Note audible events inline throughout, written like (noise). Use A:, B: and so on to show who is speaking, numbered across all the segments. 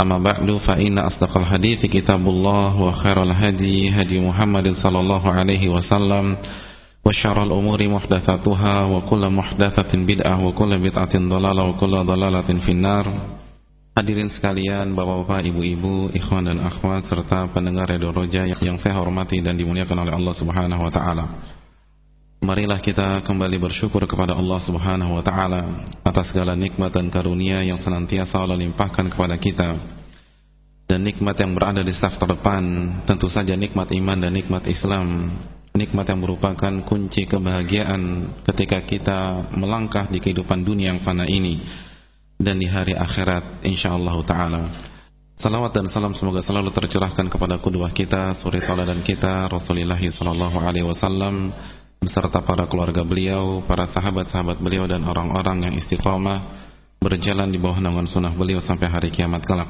A: أما بعد فإن أصدق الحديث كتاب الله وخير الهدي هدي محمد صلى الله عليه وسلم وشر الأمور محدثاتها وكل محدثة بدعة وكل بدعة ضلالة وكل ضلالة في النار Hadirin sekalian, bapak-bapak, ibu-ibu, ikhwan dan akhwat serta pendengar Radio Roja yang saya hormati dan dimuliakan oleh Allah Subhanahu wa taala. Marilah kita kembali bersyukur kepada Allah Subhanahu wa taala atas segala nikmat dan karunia yang senantiasa Allah limpahkan kepada kita. Dan nikmat yang berada di saf terdepan tentu saja nikmat iman dan nikmat Islam. Nikmat yang merupakan kunci kebahagiaan ketika kita melangkah di kehidupan dunia yang fana ini dan di hari akhirat insyaallah taala. Salawat dan salam semoga selalu tercurahkan kepada kedua kita, suri dan kita, Rasulullah sallallahu alaihi wasallam beserta para keluarga beliau, para sahabat-sahabat beliau dan orang-orang yang istiqamah berjalan di bawah naungan sunnah beliau sampai hari kiamat kelak.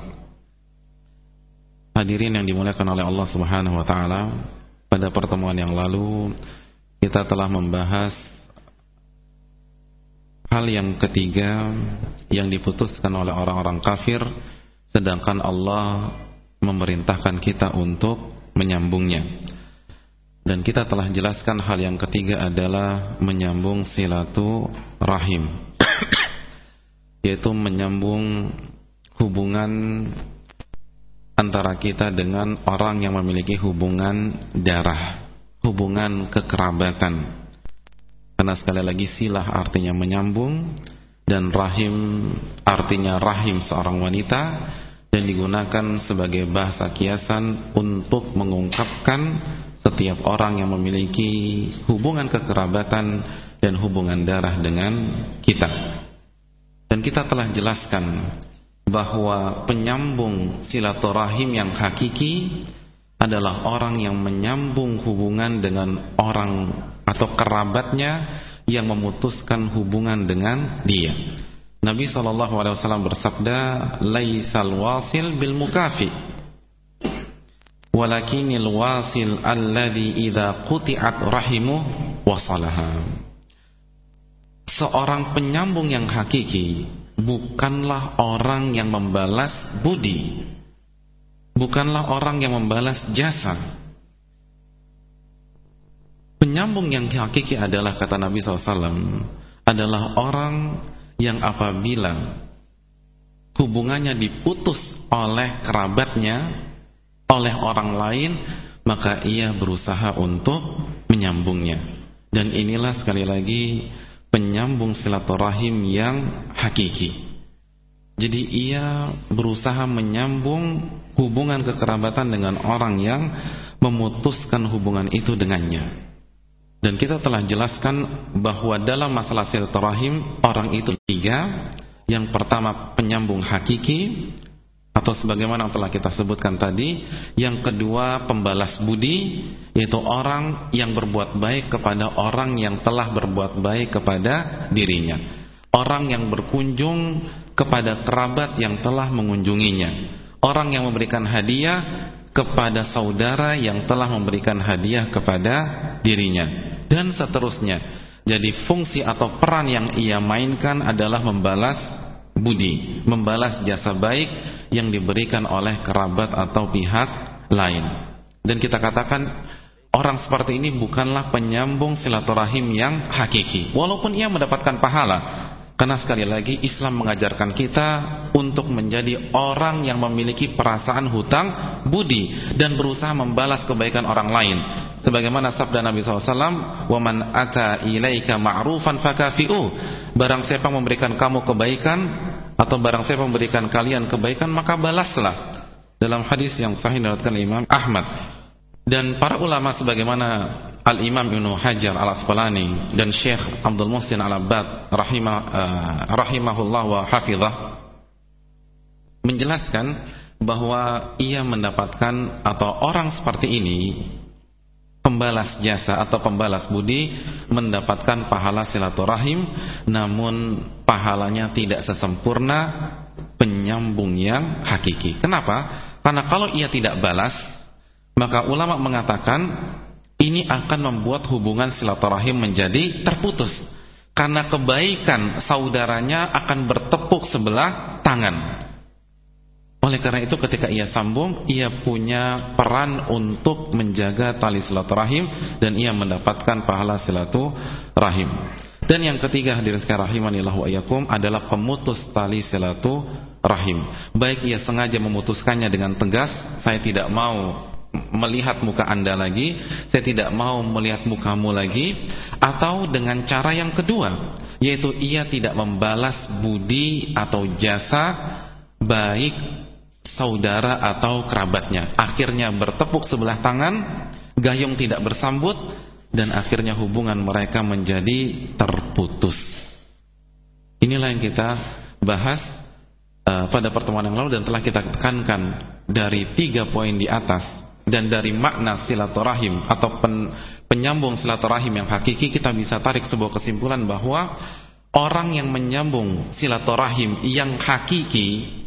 A: Hadirin yang dimuliakan oleh Allah Subhanahu wa taala, pada pertemuan yang lalu kita telah membahas hal yang ketiga yang diputuskan oleh orang-orang kafir sedangkan Allah memerintahkan kita untuk menyambungnya dan kita telah jelaskan hal yang ketiga adalah menyambung silatu rahim (coughs) yaitu menyambung hubungan antara kita dengan orang yang memiliki hubungan darah hubungan kekerabatan. Karena sekali lagi silah artinya menyambung dan rahim artinya rahim seorang wanita dan digunakan sebagai bahasa kiasan untuk mengungkapkan setiap orang yang memiliki hubungan kekerabatan dan hubungan darah dengan kita. Dan kita telah jelaskan bahwa penyambung silaturahim yang hakiki adalah orang yang menyambung hubungan dengan orang atau kerabatnya yang memutuskan hubungan dengan dia. Nabi SAW bersabda, "Laisal wasil bil mukafi, walakinil wasil alladhi idza quti'at rahimuh wasalaha." Seorang penyambung yang hakiki bukanlah orang yang membalas budi, bukanlah orang yang membalas jasa, Penyambung yang hakiki adalah kata Nabi SAW adalah orang yang apabila hubungannya diputus oleh kerabatnya, oleh orang lain, maka ia berusaha untuk menyambungnya. Dan inilah sekali lagi penyambung silaturahim yang hakiki. Jadi ia berusaha menyambung hubungan kekerabatan dengan orang yang memutuskan hubungan itu dengannya. Dan kita telah jelaskan bahwa dalam masalah silaturahim orang itu tiga. Yang pertama penyambung hakiki atau sebagaimana telah kita sebutkan tadi. Yang kedua pembalas budi yaitu orang yang berbuat baik kepada orang yang telah berbuat baik kepada dirinya. Orang yang berkunjung kepada kerabat yang telah mengunjunginya. Orang yang memberikan hadiah kepada saudara yang telah memberikan hadiah kepada dirinya dan seterusnya. Jadi fungsi atau peran yang ia mainkan adalah membalas budi, membalas jasa baik yang diberikan oleh kerabat atau pihak lain. Dan kita katakan orang seperti ini bukanlah penyambung silaturahim yang hakiki, walaupun ia mendapatkan pahala. Karena sekali lagi Islam mengajarkan kita untuk menjadi orang yang memiliki perasaan hutang budi dan berusaha membalas kebaikan orang lain. Sebagaimana sabda Nabi SAW, "Waman ata ilaika ma'rufan fakafi'u." Barang siapa memberikan kamu kebaikan atau barang siapa memberikan kalian kebaikan maka balaslah. Dalam hadis yang sahih diriwayatkan Imam Ahmad. Dan para ulama sebagaimana Al-Imam Ibnu Hajar Al-Asqalani dan Syekh Abdul Muhsin Al-Abbad rahimah, uh, rahimahullah wa hafizah menjelaskan bahwa ia mendapatkan atau orang seperti ini pembalas jasa atau pembalas budi mendapatkan pahala silaturahim namun pahalanya tidak sesempurna penyambung yang hakiki. Kenapa? Karena kalau ia tidak balas maka ulama mengatakan ini akan membuat hubungan silaturahim menjadi terputus karena kebaikan saudaranya akan bertepuk sebelah tangan. Oleh karena itu ketika ia sambung, ia punya peran untuk menjaga tali silaturahim dan ia mendapatkan pahala silaturahim. Dan yang ketiga hadirin sekalian rahimanillah wa adalah pemutus tali silaturahim. Baik ia sengaja memutuskannya dengan tegas, saya tidak mau melihat muka anda lagi Saya tidak mau melihat mukamu lagi Atau dengan cara yang kedua Yaitu ia tidak membalas budi atau jasa Baik saudara atau kerabatnya. Akhirnya bertepuk sebelah tangan Gayung tidak bersambut Dan akhirnya hubungan mereka menjadi terputus. Inilah yang kita bahas uh, pada pertemuan yang lalu Dan telah kita tekankan dari tiga poin di atas dan dari makna silaturahim atau pen, penyambung silaturahim yang hakiki kita bisa tarik sebuah kesimpulan bahwa orang yang menyambung silaturahim yang hakiki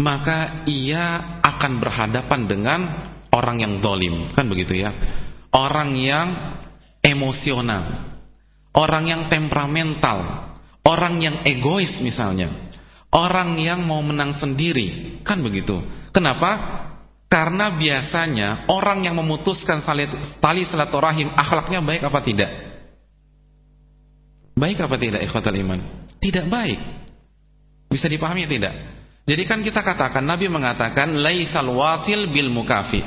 A: maka ia akan berhadapan dengan orang yang dolim kan begitu ya orang yang emosional orang yang temperamental orang yang egois misalnya orang yang mau menang sendiri kan begitu Kenapa? Karena biasanya orang yang memutuskan tali silaturahim akhlaknya baik apa tidak? Baik apa tidak ikhwatal iman? Tidak baik. Bisa dipahami tidak? Jadi kan kita katakan Nabi mengatakan laisal wasil bil mukafi.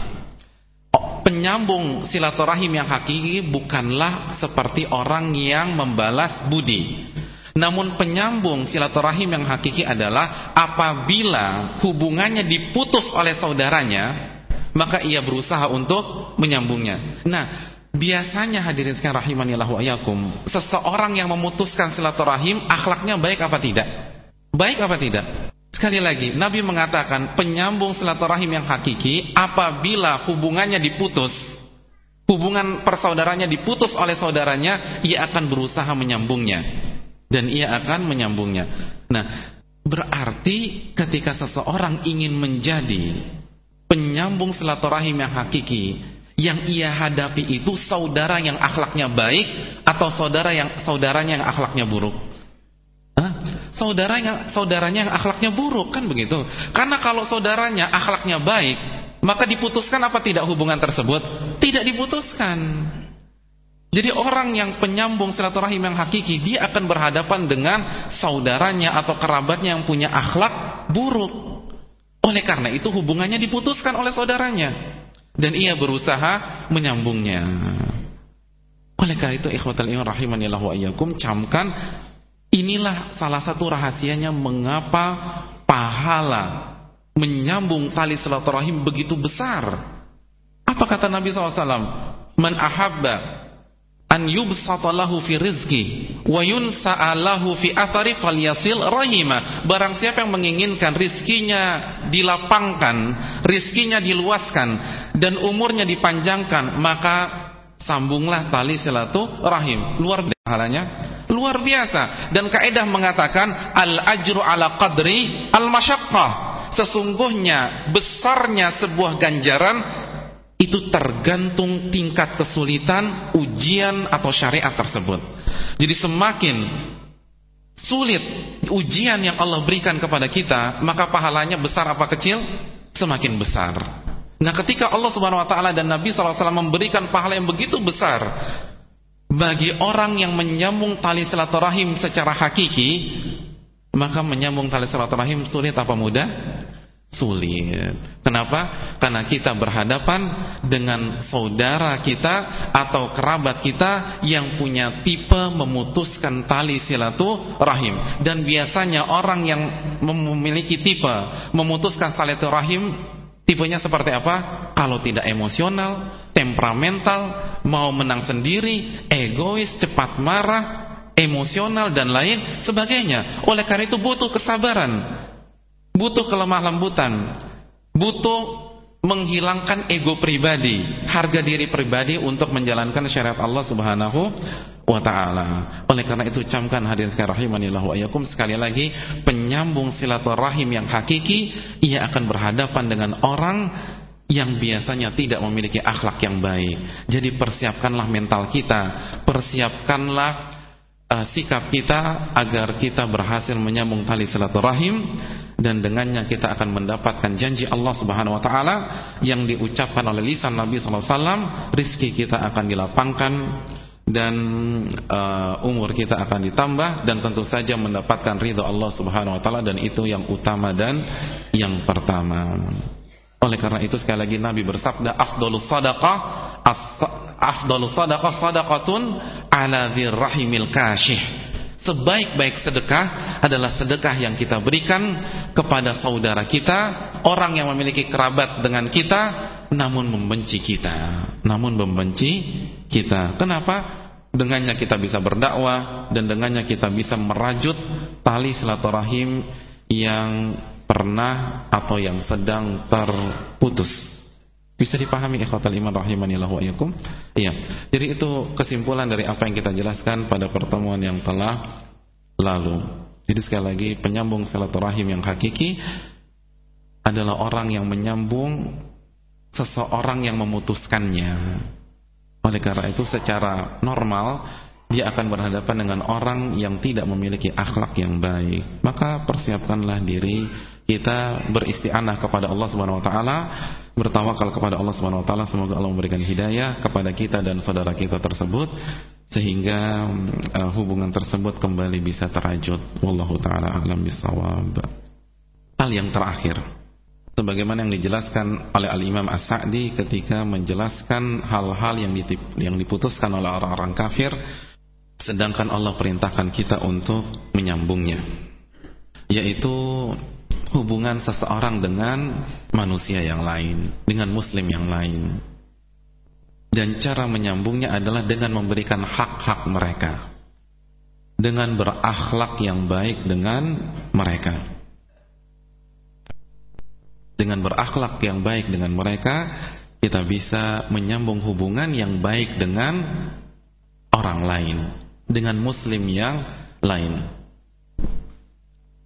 A: Oh, penyambung silaturahim yang hakiki bukanlah seperti orang yang membalas budi. Namun penyambung silaturahim yang hakiki adalah apabila hubungannya diputus oleh saudaranya, maka ia berusaha untuk menyambungnya. Nah, biasanya hadirin sekalian rahimanillah wa ayakum, seseorang yang memutuskan silaturahim akhlaknya baik apa tidak? Baik apa tidak? Sekali lagi, Nabi mengatakan penyambung silaturahim yang hakiki apabila hubungannya diputus, hubungan persaudaranya diputus oleh saudaranya, ia akan berusaha menyambungnya dan ia akan menyambungnya. Nah, berarti ketika seseorang ingin menjadi penyambung silaturahim yang hakiki, yang ia hadapi itu saudara yang akhlaknya baik atau saudara yang saudaranya yang akhlaknya buruk? Hah? Saudara yang saudaranya yang akhlaknya buruk kan begitu? Karena kalau saudaranya akhlaknya baik, maka diputuskan apa tidak hubungan tersebut? Tidak diputuskan. Jadi orang yang penyambung silaturahim yang hakiki dia akan berhadapan dengan saudaranya atau kerabatnya yang punya akhlak buruk. Oleh karena itu hubungannya diputuskan oleh saudaranya dan ia berusaha menyambungnya. Oleh karena itu ikhwatal iman rahimanillah wa iyyakum camkan inilah salah satu rahasianya mengapa pahala menyambung tali silaturahim begitu besar. Apa kata Nabi SAW? Man ahabba an yubsatalahu fi rizki wa yunsa'alahu fi athari falyasil rahima barang siapa yang menginginkan rizkinya dilapangkan rizkinya diluaskan dan umurnya dipanjangkan maka sambunglah tali silaturahim luar biasa halanya luar biasa dan kaidah mengatakan al ajru ala qadri al masyaqqah sesungguhnya besarnya sebuah ganjaran itu tergantung tingkat kesulitan ujian atau syariat tersebut. Jadi semakin sulit ujian yang Allah berikan kepada kita, maka pahalanya besar apa kecil? Semakin besar. Nah, ketika Allah Subhanahu wa taala dan Nabi SAW memberikan pahala yang begitu besar bagi orang yang menyambung tali silaturahim secara hakiki, maka menyambung tali silaturahim sulit apa mudah? Sulit. Kenapa? Karena kita berhadapan dengan saudara kita atau kerabat kita yang punya tipe memutuskan tali silaturahim. Dan biasanya orang yang memiliki tipe memutuskan silaturahim tipenya seperti apa? Kalau tidak emosional, temperamental, mau menang sendiri, egois, cepat marah, emosional dan lain sebagainya. Oleh karena itu butuh kesabaran butuh kelemah lembutan, butuh menghilangkan ego pribadi, harga diri pribadi untuk menjalankan syariat Allah Subhanahu wa taala. Oleh karena itu camkan hadirin sekalian rahimanillah wa iyyakum sekali lagi penyambung silaturahim yang hakiki ia akan berhadapan dengan orang yang biasanya tidak memiliki akhlak yang baik. Jadi persiapkanlah mental kita, persiapkanlah uh, sikap kita agar kita berhasil menyambung tali silaturahim dan dengannya kita akan mendapatkan janji Allah Subhanahu wa taala yang diucapkan oleh lisan Nabi sallallahu alaihi wasallam, rizki kita akan dilapangkan dan uh, umur kita akan ditambah dan tentu saja mendapatkan ridho Allah Subhanahu wa taala dan itu yang utama dan yang pertama. Oleh karena itu sekali lagi Nabi bersabda afdhalus sadaqah afdhalus sadaqah sadaqatun ala dzirrahimil kashih Sebaik-baik sedekah adalah sedekah yang kita berikan kepada saudara kita, orang yang memiliki kerabat dengan kita, namun membenci kita. Namun membenci kita. Kenapa? Dengannya kita bisa berdakwah dan dengannya kita bisa merajut tali silaturahim yang pernah atau yang sedang terputus. Bisa dipahami ikhwatal iman rahimanillah wa iyakum? Iya. Jadi itu kesimpulan dari apa yang kita jelaskan pada pertemuan yang telah lalu. Jadi sekali lagi penyambung silaturahim yang hakiki adalah orang yang menyambung seseorang yang memutuskannya. Oleh karena itu secara normal dia akan berhadapan dengan orang yang tidak memiliki akhlak yang baik. Maka persiapkanlah diri kita beristianah kepada Allah Subhanahu wa taala, bertawakal kepada Allah Subhanahu wa taala semoga Allah memberikan hidayah kepada kita dan saudara kita tersebut sehingga uh, hubungan tersebut kembali bisa terajut. Wallahu taala alam bisawab. Hal yang terakhir sebagaimana yang dijelaskan oleh Al-Imam As-Sa'di ketika menjelaskan hal-hal yang yang diputuskan oleh orang-orang kafir sedangkan Allah perintahkan kita untuk menyambungnya yaitu hubungan seseorang dengan manusia yang lain, dengan muslim yang lain. Dan cara menyambungnya adalah dengan memberikan hak-hak mereka. Dengan berakhlak yang baik dengan mereka. Dengan berakhlak yang baik dengan mereka, kita bisa menyambung hubungan yang baik dengan orang lain, dengan muslim yang lain.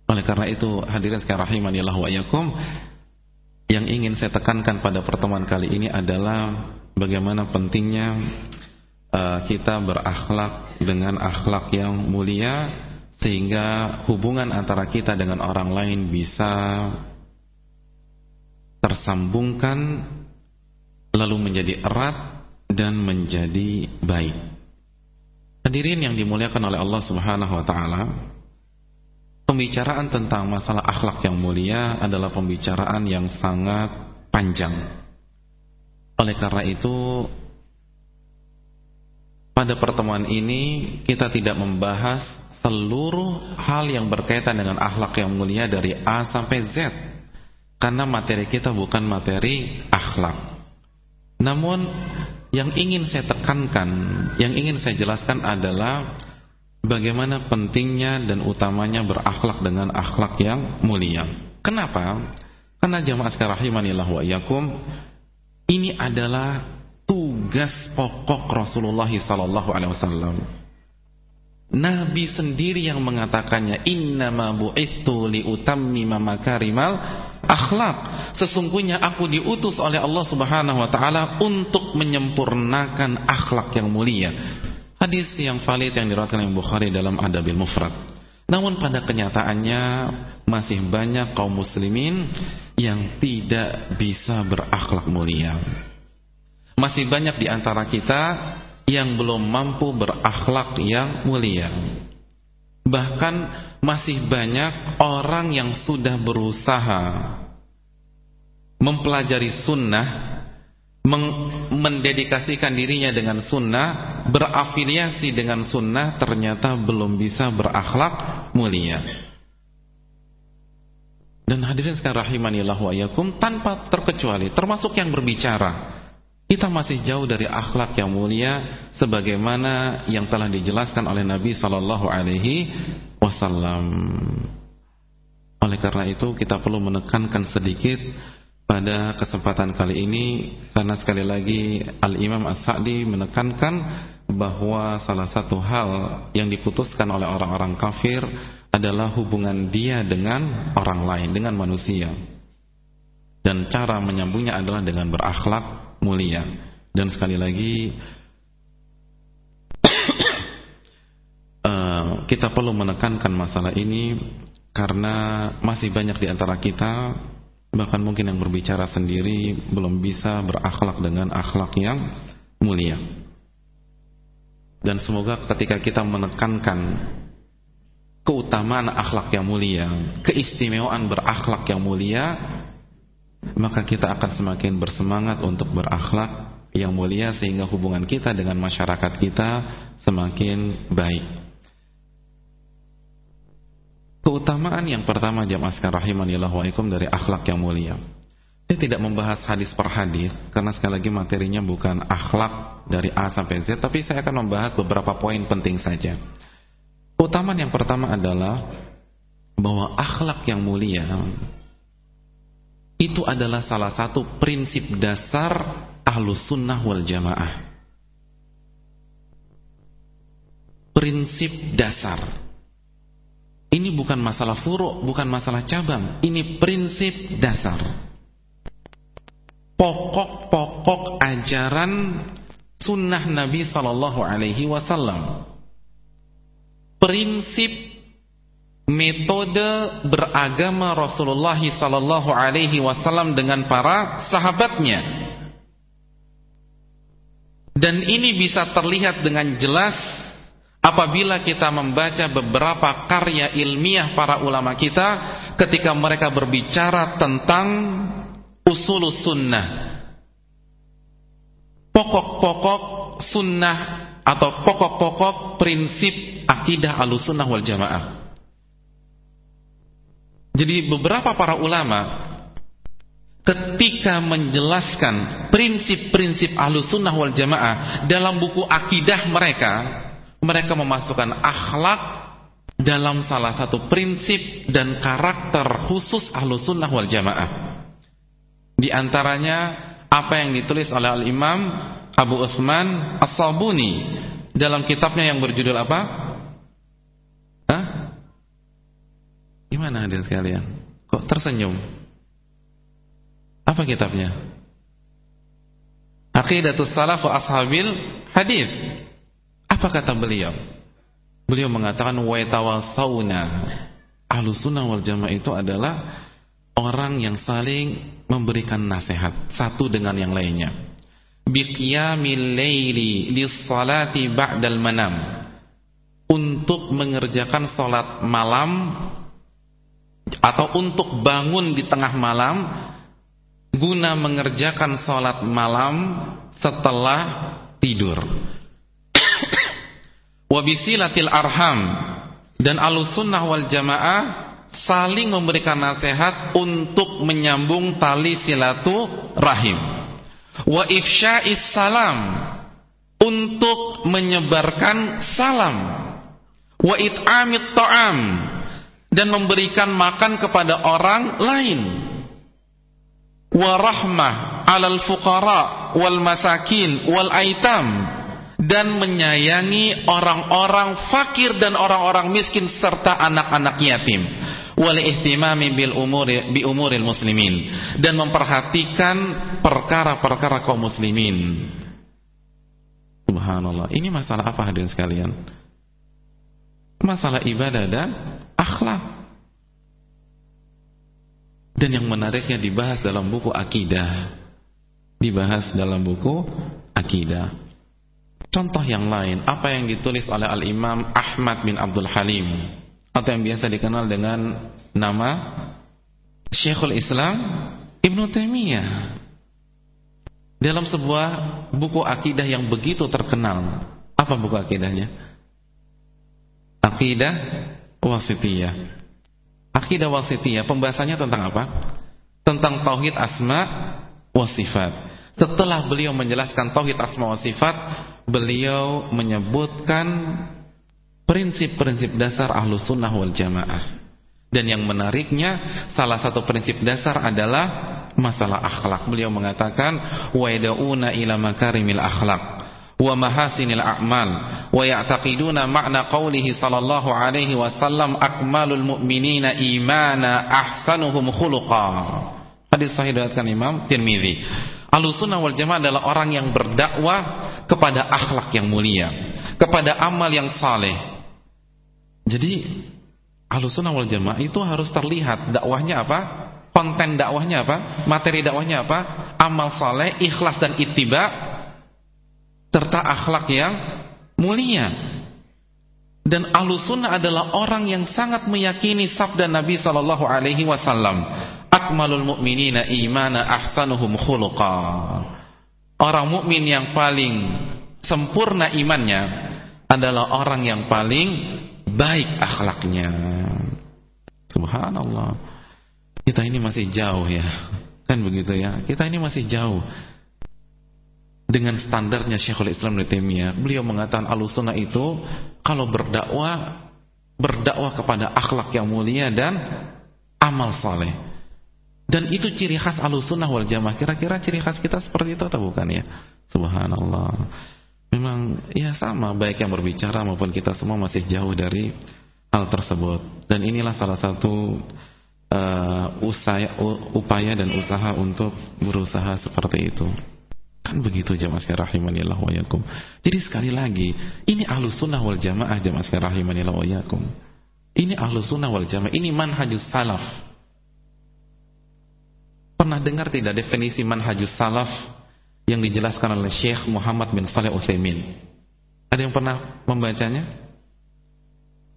A: Oleh karena itu hadirin sekalian rahimanillah wa iyyakum yang ingin saya tekankan pada pertemuan kali ini adalah bagaimana pentingnya uh, kita berakhlak dengan akhlak yang mulia sehingga hubungan antara kita dengan orang lain bisa tersambungkan lalu menjadi erat dan menjadi baik. Hadirin yang dimuliakan oleh Allah Subhanahu wa taala, Pembicaraan tentang masalah akhlak yang mulia adalah pembicaraan yang sangat panjang. Oleh karena itu, pada pertemuan ini kita tidak membahas seluruh hal yang berkaitan dengan akhlak yang mulia dari A sampai Z. Karena materi kita bukan materi akhlak. Namun yang ingin saya tekankan, yang ingin saya jelaskan adalah bagaimana pentingnya dan utamanya berakhlak dengan akhlak yang mulia. Kenapa? Karena jamaah sekalian rahimanillah wa iyyakum ini adalah tugas pokok Rasulullah sallallahu alaihi wasallam. Nabi sendiri yang mengatakannya innama bu'ittu liutammima makarimal akhlak. Sesungguhnya aku diutus oleh Allah Subhanahu wa taala untuk menyempurnakan akhlak yang mulia. Hadis yang valid yang diriwayatkan oleh Bukhari dalam Adabil Mufrad. Namun pada kenyataannya masih banyak kaum muslimin yang tidak bisa berakhlak mulia. Masih banyak di antara kita yang belum mampu berakhlak yang mulia. Bahkan masih banyak orang yang sudah berusaha mempelajari sunnah, mendedikasikan dirinya dengan sunnah, berafiliasi dengan sunnah, ternyata belum bisa berakhlak mulia. Dan hadirin sekalian rahimanillah wa yakum tanpa terkecuali termasuk yang berbicara kita masih jauh dari akhlak yang mulia sebagaimana yang telah dijelaskan oleh Nabi sallallahu alaihi wasallam. Oleh karena itu kita perlu menekankan sedikit pada kesempatan kali ini karena sekali lagi Al-Imam As-Sa'di menekankan bahwa salah satu hal yang diputuskan oleh orang-orang kafir adalah hubungan dia dengan orang lain, dengan manusia. Dan cara menyambungnya adalah dengan berakhlak mulia. Dan sekali lagi uh, (coughs) kita perlu menekankan masalah ini karena masih banyak di antara kita bahkan mungkin yang berbicara sendiri belum bisa berakhlak dengan akhlak yang mulia. Dan semoga ketika kita menekankan keutamaan akhlak yang mulia keistimewaan berakhlak yang mulia maka kita akan semakin bersemangat untuk berakhlak yang mulia sehingga hubungan kita dengan masyarakat kita semakin baik. Keutamaan yang pertama jamaah sekalian rahimanillah wa ikum dari akhlak yang mulia. Saya tidak membahas hadis per hadis karena sekali lagi materinya bukan akhlak dari A sampai Z tapi saya akan membahas beberapa poin penting saja. Keutamaan yang pertama adalah bahwa akhlak yang mulia itu adalah salah satu prinsip dasar ahlu sunnah wal jamaah. Prinsip dasar. Ini bukan masalah furuk, bukan masalah cabang. Ini prinsip dasar. Pokok-pokok ajaran sunnah Nabi Sallallahu Alaihi Wasallam. Prinsip metode beragama Rasulullah sallallahu alaihi wasallam dengan para sahabatnya. Dan ini bisa terlihat dengan jelas apabila kita membaca beberapa karya ilmiah para ulama kita ketika mereka berbicara tentang usul sunnah. Pokok-pokok sunnah atau pokok-pokok prinsip akidah alusunnah wal jamaah. Jadi beberapa para ulama ketika menjelaskan prinsip-prinsip ahlus sunnah wal jamaah dalam buku akidah mereka, mereka memasukkan akhlak dalam salah satu prinsip dan karakter khusus ahlus sunnah wal jamaah. Di antaranya apa yang ditulis oleh Al-Imam Abu Uthman As-Sabuni dalam kitabnya yang berjudul apa? Gimana hadirin sekalian? Kok tersenyum? Apa kitabnya? Aqidatus Salaf Ashabil Hadis. Apa kata beliau? Beliau mengatakan wa tawassauna. Ahlus sunnah wal jamaah itu adalah orang yang saling memberikan nasihat satu dengan yang lainnya. Biqiyamil laili lis-salati ba'dal manam. Untuk mengerjakan salat malam atau untuk bangun di tengah malam guna mengerjakan sholat malam setelah tidur. Wabisilatil arham dan alusunnah wal jamaah saling memberikan nasihat untuk menyambung tali silatu rahim. Wa ifsya'is salam untuk menyebarkan salam. Wa it'amit ta'am dan memberikan makan kepada orang lain. Warahmah alal fuqara wal masakin wal aitam. Dan menyayangi orang-orang fakir dan orang-orang miskin serta anak-anak yatim. Wal ihtimami bil umuri bi umuril muslimin. Dan memperhatikan perkara-perkara kaum muslimin. Subhanallah. Ini masalah apa hadirin sekalian masalah ibadah dan akhlak. Dan yang menariknya dibahas dalam buku akidah. Dibahas dalam buku akidah. Contoh yang lain, apa yang ditulis oleh Al-Imam Ahmad bin Abdul Halim atau yang biasa dikenal dengan nama Syekhul Islam Ibnu Taimiyah dalam sebuah buku akidah yang begitu terkenal. Apa buku akidahnya? Akidah Wasitiyah. Akidah Wasitiyah pembahasannya tentang apa? Tentang tauhid asma wa sifat. Setelah beliau menjelaskan tauhid asma wa sifat, beliau menyebutkan prinsip-prinsip dasar ahlu sunnah wal jamaah. Dan yang menariknya, salah satu prinsip dasar adalah masalah akhlak. Beliau mengatakan, yad'una ila makarimil akhlak wa mahasinil a'mal wa ya'taqiduna ma'na qawlihi sallallahu alaihi wasallam akmalul mu'minina imana ahsanuhum khuluqa. Hadis sahih diriwayatkan Imam Tirmizi. Ahlussunnah wal Jamaah adalah orang yang berdakwah kepada akhlak yang mulia, kepada amal yang saleh, jadi Ahlussunnah wal Jamaah itu harus terlihat dakwahnya apa? Konten dakwahnya apa? Materi dakwahnya apa? Amal saleh, ikhlas dan ittiba serta akhlak yang mulia. Dan Ahlussunnah adalah orang yang sangat meyakini sabda Nabi sallallahu alaihi wasallam, "Akmalul mu'minina imana ahsanuhum khuluqa." Orang mukmin yang paling sempurna imannya adalah orang yang paling baik akhlaknya. Subhanallah. Kita ini masih jauh ya. Kan begitu ya. Kita ini masih jauh. Dengan standarnya Syekhul Islam Ibnu Taimiyah, beliau mengatakan alusuna itu kalau berdakwah berdakwah kepada akhlak yang mulia dan amal saleh. Dan itu ciri khas alusunah wal jamaah. Kira-kira ciri khas kita seperti itu atau bukan ya? Subhanallah. Memang ya sama baik yang berbicara maupun kita semua masih jauh dari hal tersebut. Dan inilah salah satu uh, usaya, upaya dan usaha untuk berusaha seperti itu. Kan begitu jamaah sekalian rahimanillah wa yakum. Jadi sekali lagi, ini ahlu sunnah wal jamaah jamaah sekalian rahimanillah wa yakum. Ini ahlu sunnah wal jamaah, ini manhajus salaf. Pernah dengar tidak definisi manhajus salaf? yang dijelaskan oleh Syekh Muhammad bin Saleh Utsaimin. Ada yang pernah membacanya?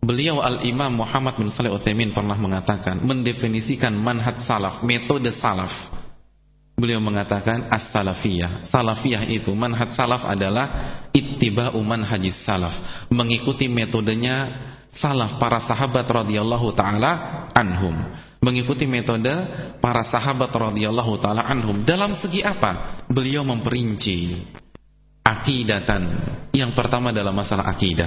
A: Beliau Al-Imam Muhammad bin Saleh Utsaimin pernah mengatakan, mendefinisikan manhaj salaf, metode salaf. Beliau mengatakan as-salafiyah. Salafiyah itu manhaj salaf adalah ittiba'u manhajis salaf, mengikuti metodenya salaf para sahabat radhiyallahu taala anhum mengikuti metode para sahabat radhiyallahu taala anhum dalam segi apa? Beliau memperinci akidatan. Yang pertama dalam masalah akidah,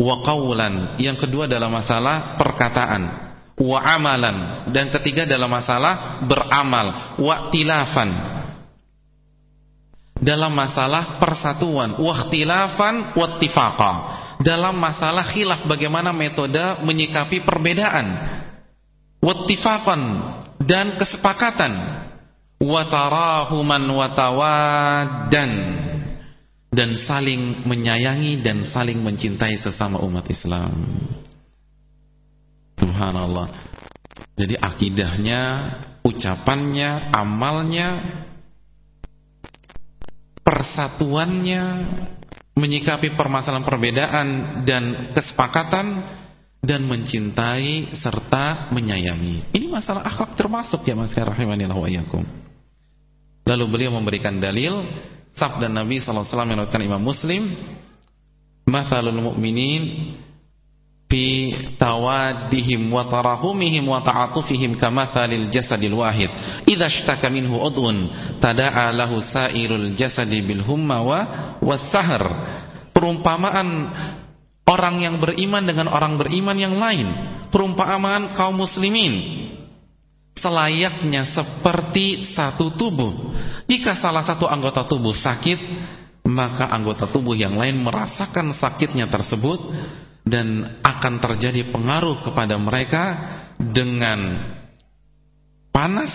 A: wa qawlan, yang kedua dalam masalah perkataan, wa amalan, dan ketiga dalam masalah beramal, wa tilafan. Dalam masalah persatuan, wa ikhtilafan wa ittifaqa. Dalam masalah khilaf bagaimana metode menyikapi perbedaan. Wattifaqan dan kesepakatan. Watarahuman watawadan dan saling menyayangi dan saling mencintai sesama umat Islam. Subhanallah. Jadi akidahnya, ucapannya, amalnya, persatuannya, menyikapi permasalahan perbedaan dan kesepakatan dan mencintai serta menyayangi. Ini masalah akhlak termasuk ya Mas rahimanillah wa iyyakum. Lalu beliau memberikan dalil sabda Nabi sallallahu alaihi wasallam yang Imam Muslim, "Matsalul mu'minin fi tawaddihim wa tarahumihim wa ta'atufihim kamatsalil jasadil wahid. Idza ishtaka minhu udhun tada'a lahu sairul jasadi bil humma wa was-sahr." Perumpamaan orang yang beriman dengan orang beriman yang lain perumpamaan kaum muslimin selayaknya seperti satu tubuh jika salah satu anggota tubuh sakit maka anggota tubuh yang lain merasakan sakitnya tersebut dan akan terjadi pengaruh kepada mereka dengan panas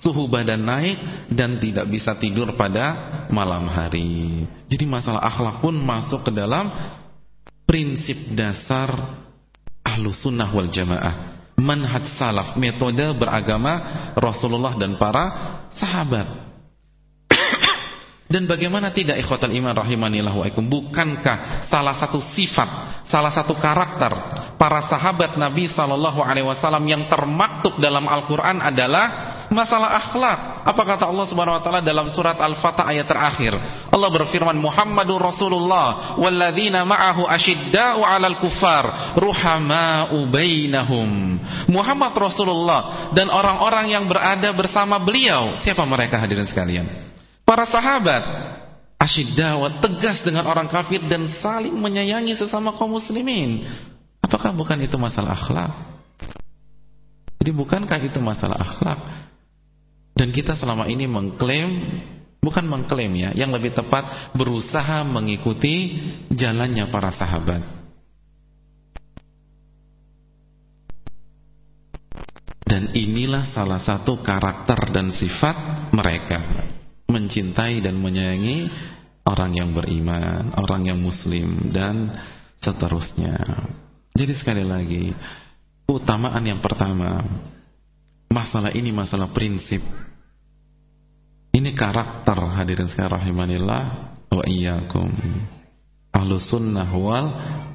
A: suhu badan naik dan tidak bisa tidur pada malam hari. Jadi masalah akhlak pun masuk ke dalam prinsip dasar ahlu sunnah wal jamaah. Manhaj salaf metode beragama Rasulullah dan para sahabat dan bagaimana tidak ikhwatal iman rahimanillah wa bukankah salah satu sifat salah satu karakter para sahabat Nabi sallallahu alaihi wasallam yang termaktub dalam Al-Qur'an adalah masalah akhlak. Apa kata Allah Subhanahu wa taala dalam surat Al-Fatah ayat terakhir? Allah berfirman Muhammadur Rasulullah walladzina ma'ahu asyidda'u 'alal kuffar ruhama'u bainahum. Muhammad Rasulullah dan orang-orang yang berada bersama beliau. Siapa mereka hadirin sekalian? Para sahabat asyiddawa tegas dengan orang kafir dan saling menyayangi sesama kaum muslimin. Apakah bukan itu masalah akhlak? Jadi bukankah itu masalah akhlak? Dan kita selama ini mengklaim bukan mengklaim ya, yang lebih tepat berusaha mengikuti jalannya para sahabat. Dan inilah salah satu karakter dan sifat mereka mencintai dan menyayangi orang yang beriman, orang yang muslim dan seterusnya. Jadi sekali lagi, utamaan yang pertama, masalah ini masalah prinsip ini karakter hadirin sekalian rahimanillah wa iyyakum. Ahlu sunnah wal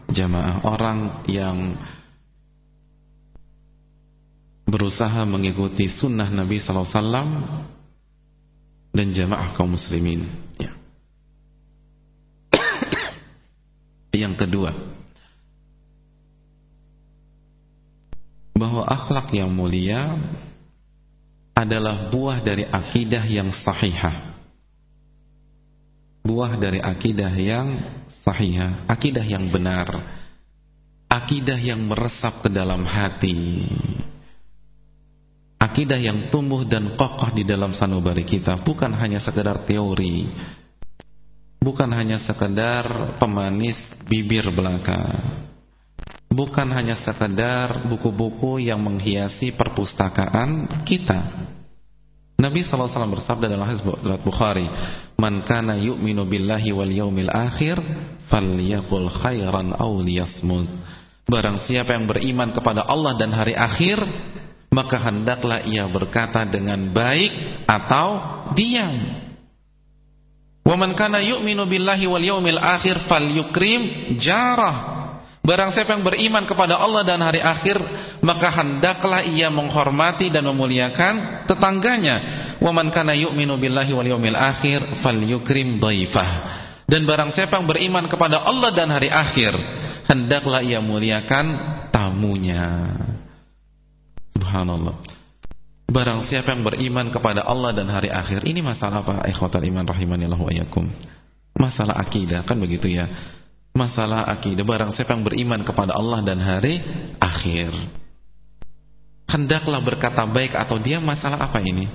A: jamaah orang yang berusaha mengikuti sunnah Nabi sallallahu alaihi wasallam dan jamaah kaum muslimin. Ya. (coughs) yang kedua, bahwa akhlak yang mulia adalah buah dari akidah yang sahihah. Buah dari akidah yang sahihah, akidah yang benar. Akidah yang meresap ke dalam hati. Akidah yang tumbuh dan kokoh di dalam sanubari kita bukan hanya sekedar teori. Bukan hanya sekedar pemanis bibir belaka. Bukan hanya sekedar buku-buku yang menghiasi perpustakaan kita. Nabi SAW bersabda dalam hadis Bukhari, "Man kana yu'minu billahi wal yaumil akhir, falyaqul khairan aw liyasmut." Barang siapa yang beriman kepada Allah dan hari akhir, maka hendaklah ia berkata dengan baik atau diam. Wa man kana yu'minu billahi wal yaumil akhir falyukrim jarah. Barang siapa yang beriman kepada Allah dan hari akhir Maka hendaklah ia menghormati dan memuliakan tetangganya Wa man kana yu'minu billahi wal yawmil akhir Falyukrim daifah Dan barang siapa yang beriman kepada Allah dan hari akhir Hendaklah ia muliakan tamunya Subhanallah. Barang siapa yang beriman kepada Allah dan hari akhir Ini masalah apa? Ikhwatal iman rahimanillahu ayakum Masalah akidah kan begitu ya? Masalah akidah barang siapa yang beriman kepada Allah dan hari akhir. Hendaklah berkata baik atau dia masalah apa ini?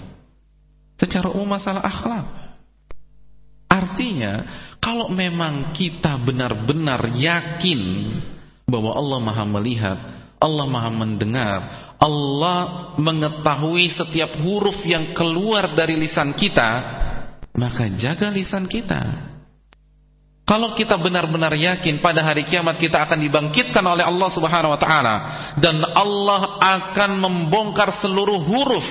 A: Secara umum masalah akhlak. Artinya kalau memang kita benar-benar yakin bahwa Allah maha melihat Allah maha mendengar Allah mengetahui setiap huruf yang keluar dari lisan kita maka jaga lisan kita kalau kita benar-benar yakin pada hari kiamat kita akan dibangkitkan oleh Allah Subhanahu wa taala dan Allah akan membongkar seluruh huruf.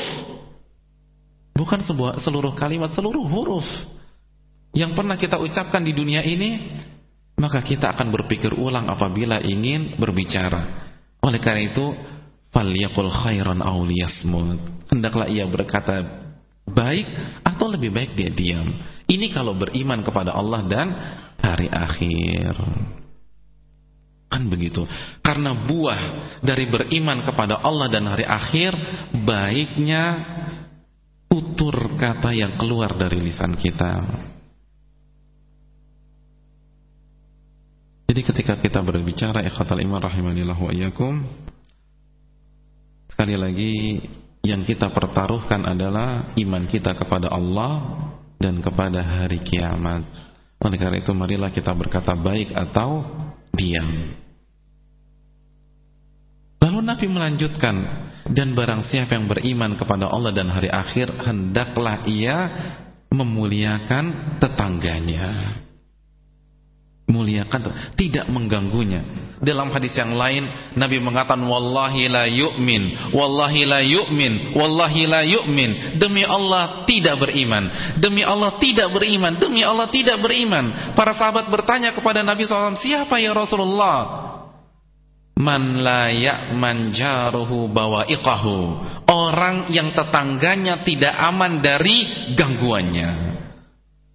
A: Bukan sebuah seluruh kalimat, seluruh huruf yang pernah kita ucapkan di dunia ini, maka kita akan berpikir ulang apabila ingin berbicara. Oleh karena itu, falyaqul khairan aw liyasmut. Hendaklah ia berkata baik atau lebih baik dia diam. Ini kalau beriman kepada Allah dan hari akhir. Kan begitu. Karena buah dari beriman kepada Allah dan hari akhir baiknya tutur kata yang keluar dari lisan kita. Jadi ketika kita berbicara ikhwatal iman rahimanillah wa iyyakum sekali lagi yang kita pertaruhkan adalah iman kita kepada Allah dan kepada hari kiamat. Oleh karena itu marilah kita berkata baik atau diam. Lalu Nabi melanjutkan dan barang siapa yang beriman kepada Allah dan hari akhir hendaklah ia memuliakan tetangganya muliakan tidak mengganggunya. Dalam hadis yang lain Nabi mengatakan wallahi la yu'min wallahi la yu'min wallahi la yu'min. Demi Allah tidak beriman. Demi Allah tidak beriman demi Allah tidak beriman. Para sahabat bertanya kepada Nabi SAW siapa ya Rasulullah? Man la ya'man jaruhu bawa'iqahu. Orang yang tetangganya tidak aman dari gangguannya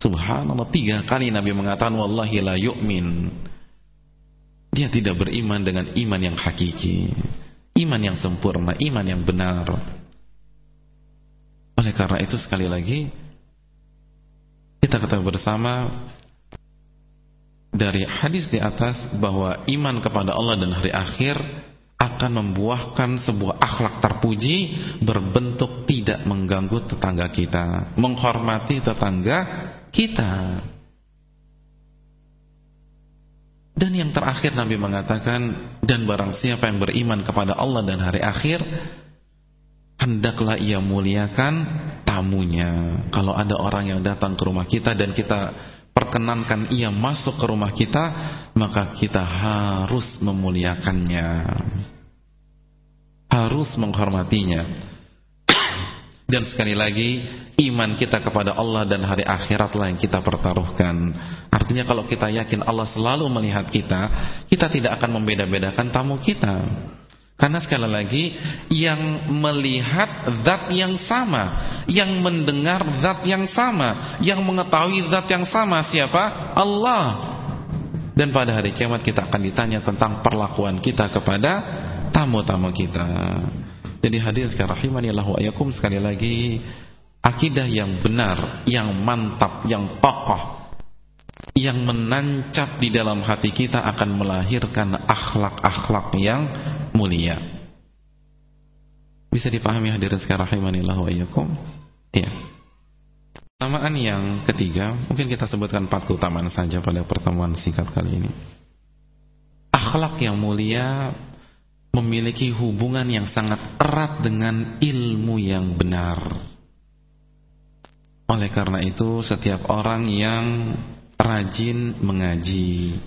A: subhanallah. Tiga kali Nabi mengatakan wallahi la yu'min. Dia tidak beriman dengan iman yang hakiki. Iman yang sempurna iman yang benar. Oleh karena itu sekali lagi kita ketahui bersama dari hadis di atas bahwa iman kepada Allah dan hari akhir akan membuahkan sebuah akhlak terpuji berbentuk tidak mengganggu tetangga kita, menghormati tetangga kita. Dan yang terakhir Nabi mengatakan dan barang siapa yang beriman kepada Allah dan hari akhir hendaklah ia muliakan tamunya. Kalau ada orang yang datang ke rumah kita dan kita perkenankan ia masuk ke rumah kita maka kita harus memuliakannya harus menghormatinya dan sekali lagi iman kita kepada Allah dan hari akhiratlah yang kita pertaruhkan artinya kalau kita yakin Allah selalu melihat kita kita tidak akan membeda-bedakan tamu kita karena sekali lagi yang melihat zat yang sama, yang mendengar zat yang sama, yang mengetahui zat yang sama siapa? Allah. Dan pada hari kiamat kita akan ditanya tentang perlakuan kita kepada tamu-tamu kita. Jadi hadirin sekalian rahimanillah wa ayakum sekali lagi akidah yang benar, yang mantap, yang kokoh yang menancap di dalam hati kita akan melahirkan akhlak-akhlak yang mulia. Bisa dipahami hadirin sekarang rahimanillah wa iyyakum? Ya. Keutamaan yang ketiga, mungkin kita sebutkan empat keutamaan saja pada pertemuan singkat kali ini. Akhlak yang mulia memiliki hubungan yang sangat erat dengan ilmu yang benar. Oleh karena itu, setiap orang yang rajin mengaji,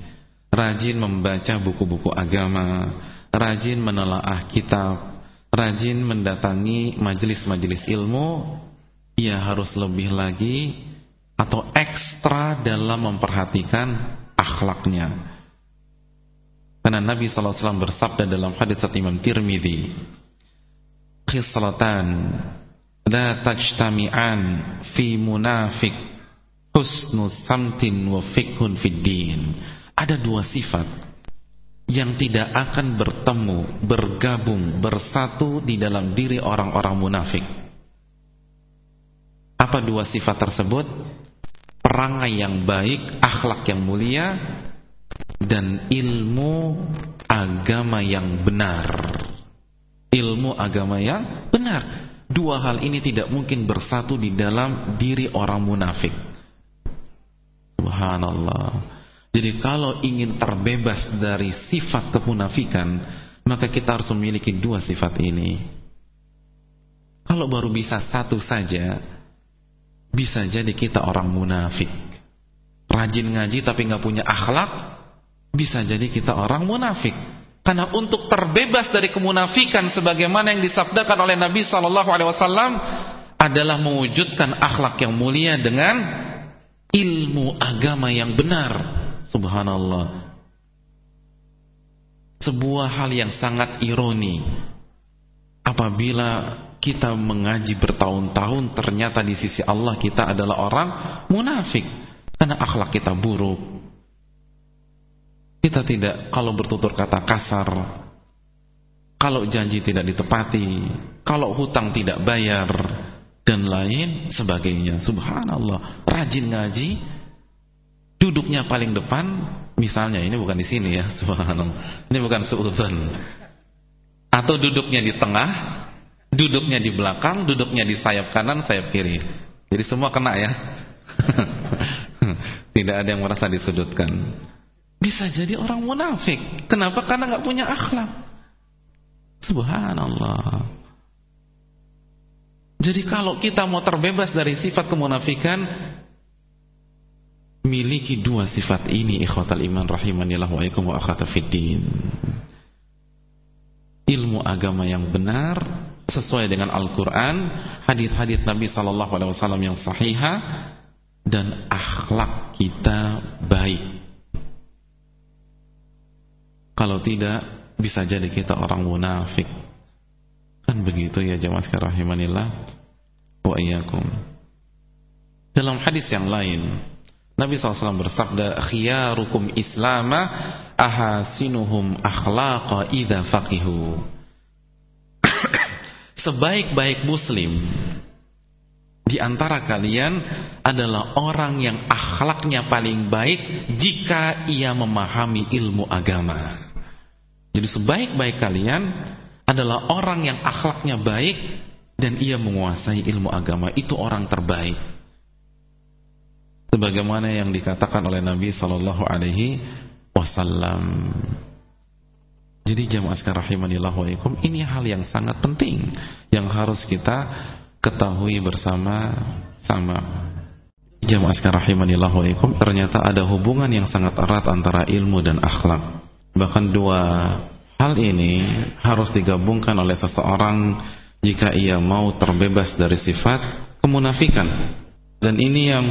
A: rajin membaca buku-buku agama, rajin menelaah kitab, rajin mendatangi majelis-majelis ilmu, ia harus lebih lagi atau ekstra dalam memperhatikan akhlaknya. Karena Nabi SAW bersabda dalam hadis Imam Tirmidzi, "Khislatan la tajtami'an fi munafiq husnus samtin wa fiqhun fid din." Ada dua sifat yang tidak akan bertemu, bergabung, bersatu di dalam diri orang-orang munafik. Apa dua sifat tersebut? Perangai yang baik, akhlak yang mulia, dan ilmu agama yang benar. Ilmu agama yang benar. Dua hal ini tidak mungkin bersatu di dalam diri orang munafik. Subhanallah. Jadi kalau ingin terbebas dari sifat kemunafikan, maka kita harus memiliki dua sifat ini. Kalau baru bisa satu saja, bisa jadi kita orang munafik. Rajin ngaji tapi nggak punya akhlak, bisa jadi kita orang munafik. Karena untuk terbebas dari kemunafikan sebagaimana yang disabdakan oleh Nabi Shallallahu Alaihi Wasallam adalah mewujudkan akhlak yang mulia dengan ilmu agama yang benar. Subhanallah Sebuah hal yang sangat ironi Apabila kita mengaji bertahun-tahun Ternyata di sisi Allah kita adalah orang munafik Karena akhlak kita buruk Kita tidak Kalau bertutur kata kasar Kalau janji tidak ditepati Kalau hutang tidak bayar Dan lain sebagainya. Subhanallah. Rajin ngaji duduknya paling depan misalnya ini bukan di sini ya subhanallah. Ini bukan suudzon atau duduknya di tengah duduknya di belakang duduknya di sayap kanan sayap kiri. Jadi semua kena ya. (laughs) Tidak ada yang merasa disudutkan bisa jadi orang munafik. Kenapa? Karena nggak punya akhlak. Subhanallah. Jadi kalau kita mau terbebas dari sifat kemunafikan miliki dua sifat ini ikhwatal iman rahimanillah wa ikum wa akhatafiddin ilmu agama yang benar sesuai dengan Al-Quran hadis-hadis Nabi Sallallahu Alaihi Wasallam yang sahihah dan akhlak kita baik kalau tidak bisa jadi kita orang munafik. Kan begitu ya jemaah sekalian rahimanillah wa iyyakum. Dalam hadis yang lain, Nabi SAW bersabda, "Khiyarukum islama ahasinuhum akhlaqa idza faqihu." (coughs) Sebaik-baik muslim di antara kalian adalah orang yang akhlaknya paling baik jika ia memahami ilmu agama. Jadi sebaik-baik kalian adalah orang yang akhlaknya baik dan ia menguasai ilmu agama. Itu orang terbaik. Sebagaimana yang dikatakan oleh Nabi Sallallahu Alaihi Wasallam. Jadi jamaah sekalian rahimanillah wa ini hal yang sangat penting yang harus kita ketahui bersama sama jamaah sekalian rahimanillah wa ternyata ada hubungan yang sangat erat antara ilmu dan akhlak bahkan dua hal ini harus digabungkan oleh seseorang jika ia mau terbebas dari sifat kemunafikan. Dan ini yang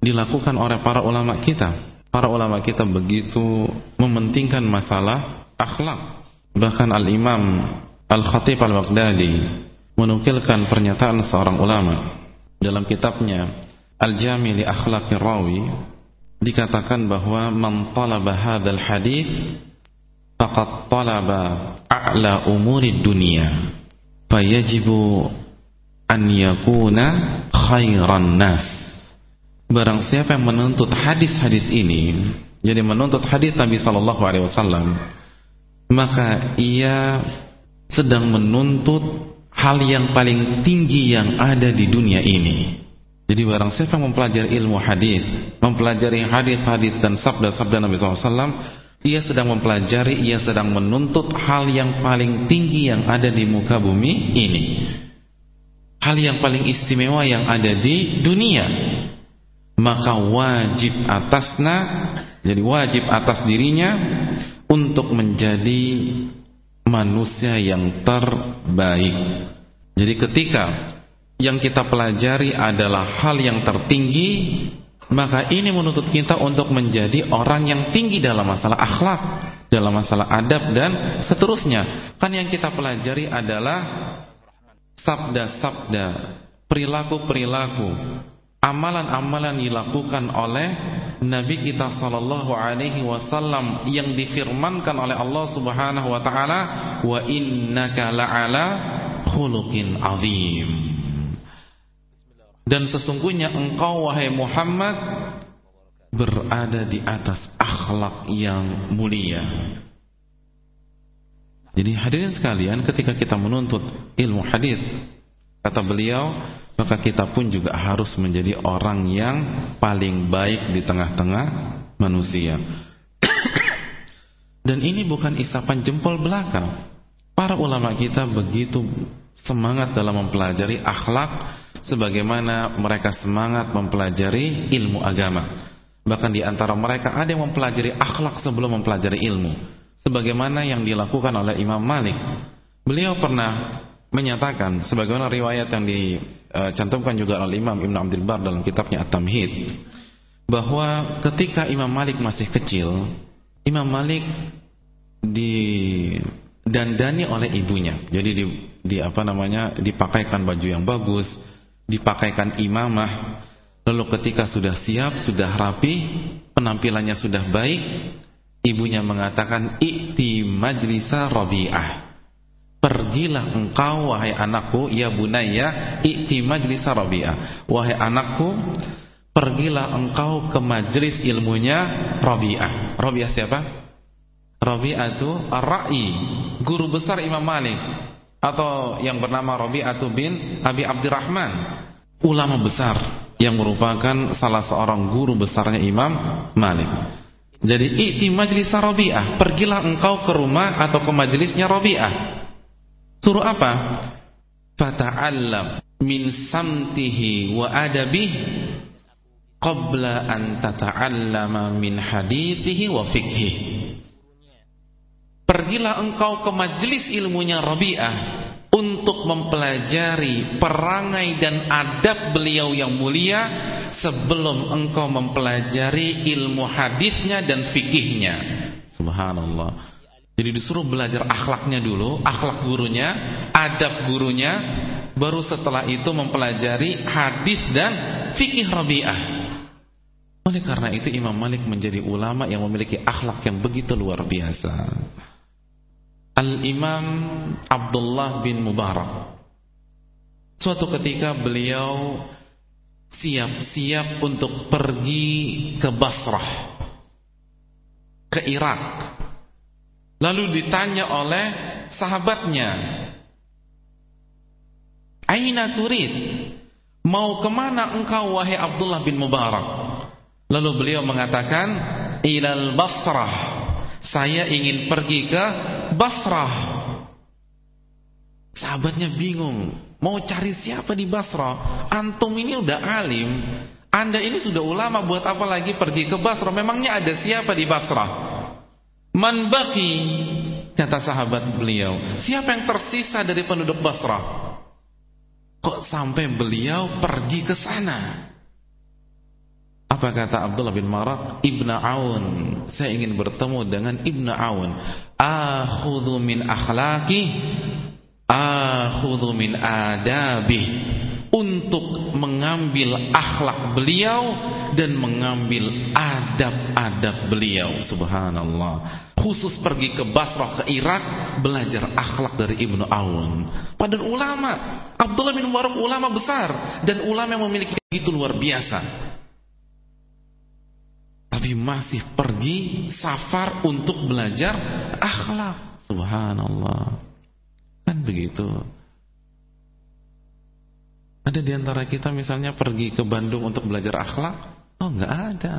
A: dilakukan oleh para ulama kita. Para ulama kita begitu mementingkan masalah akhlak. Bahkan al-imam al-khatib al-baghdadi menukilkan pernyataan seorang ulama dalam kitabnya Al-Jami li Akhlaqir Rawi dikatakan bahwa man talaba hadzal hadis faqad talaba a'la umuri dunya fayajibu an yakuna khairan nas barang siapa yang menuntut hadis-hadis ini jadi menuntut hadis Nabi sallallahu alaihi wasallam maka ia sedang menuntut hal yang paling tinggi yang ada di dunia ini. Jadi barang siapa mempelajari ilmu hadis, mempelajari hadis-hadis dan sabda-sabda Nabi SAW, ia sedang mempelajari, ia sedang menuntut hal yang paling tinggi yang ada di muka bumi ini. Hal yang paling istimewa yang ada di dunia. Maka wajib atasnya, jadi wajib atas dirinya untuk menjadi manusia yang terbaik. Jadi ketika yang kita pelajari adalah hal yang tertinggi, maka ini menuntut kita untuk menjadi orang yang tinggi dalam masalah akhlak, dalam masalah adab dan seterusnya. Kan yang kita pelajari adalah sabda-sabda, perilaku-perilaku, amalan-amalan dilakukan oleh Nabi kita sallallahu alaihi wasallam yang difirmankan oleh Allah Subhanahu wa taala wa innaka la'ala khuluqin azim dan sesungguhnya engkau wahai Muhammad berada di atas akhlak yang mulia jadi hadirin sekalian ketika kita menuntut ilmu hadis kata beliau maka kita pun juga harus menjadi orang yang paling baik di tengah-tengah manusia. Dan ini bukan isapan jempol belakang. Para ulama kita begitu semangat dalam mempelajari akhlak sebagaimana mereka semangat mempelajari ilmu agama. Bahkan di antara mereka ada yang mempelajari akhlak sebelum mempelajari ilmu. Sebagaimana yang dilakukan oleh Imam Malik. Beliau pernah menyatakan sebagaimana riwayat yang dicantumkan juga oleh Imam Ibn Abdul Bar dalam kitabnya At-Tamhid bahwa ketika Imam Malik masih kecil Imam Malik didandani oleh ibunya jadi di, di apa namanya dipakaikan baju yang bagus dipakaikan imamah lalu ketika sudah siap sudah rapi penampilannya sudah baik ibunya mengatakan i'ti majlisa rabi'ah Pergilah engkau wahai anakku ya bunayya i'ti majlis Rabi'ah. Wahai anakku, pergilah engkau ke majlis ilmunya Rabi'ah. Rabi'ah siapa? Rabi'ah itu Ar-Ra'i, guru besar Imam Malik atau yang bernama Rabi'ah bin Abi Abdurrahman, ulama besar yang merupakan salah seorang guru besarnya Imam Malik. Jadi i'ti majlis Rabi'ah, pergilah engkau ke rumah atau ke majlisnya Rabi'ah. Suruh apa? Fata'allam min samtihi wa adabih qabla an tata'allama min hadithihi wa fikhi. Pergilah engkau ke majlis ilmunya Rabi'ah untuk mempelajari perangai dan adab beliau yang mulia sebelum engkau mempelajari ilmu hadisnya dan fikihnya. Subhanallah. Jadi disuruh belajar akhlaknya dulu, akhlak gurunya, adab gurunya, baru setelah itu mempelajari hadis dan fikih Rabi'ah. Oleh karena itu Imam Malik menjadi ulama yang memiliki akhlak yang begitu luar biasa. Al-Imam Abdullah bin Mubarak. Suatu ketika beliau siap-siap untuk pergi ke Basrah ke Irak. Lalu ditanya oleh sahabatnya Aina turid? Mau ke mana engkau wahai Abdullah bin Mubarak? Lalu beliau mengatakan ilal Basrah. Saya ingin pergi ke Basrah sahabatnya bingung mau cari siapa di Basrah antum ini udah alim anda ini sudah ulama buat apa lagi pergi ke Basrah? Memangnya ada siapa di Basrah? Man baki kata sahabat beliau. Siapa yang tersisa dari penduduk Basrah? Kok sampai beliau pergi ke sana? Apa kata Abdullah bin Marak? Ibnu Aun. Saya ingin bertemu dengan Ibnu Aun. Akhudhu min akhlaqi akhudhu min adabi untuk mengambil akhlak beliau dan mengambil adab-adab beliau subhanallah khusus pergi ke Basrah ke Irak belajar akhlak dari Ibnu Aun padahal ulama Abdullah bin Mubarak ulama besar dan ulama yang memiliki itu luar biasa tapi masih pergi safar untuk belajar akhlak subhanallah kan begitu ada di antara kita misalnya pergi ke Bandung untuk belajar akhlak? Oh, enggak ada.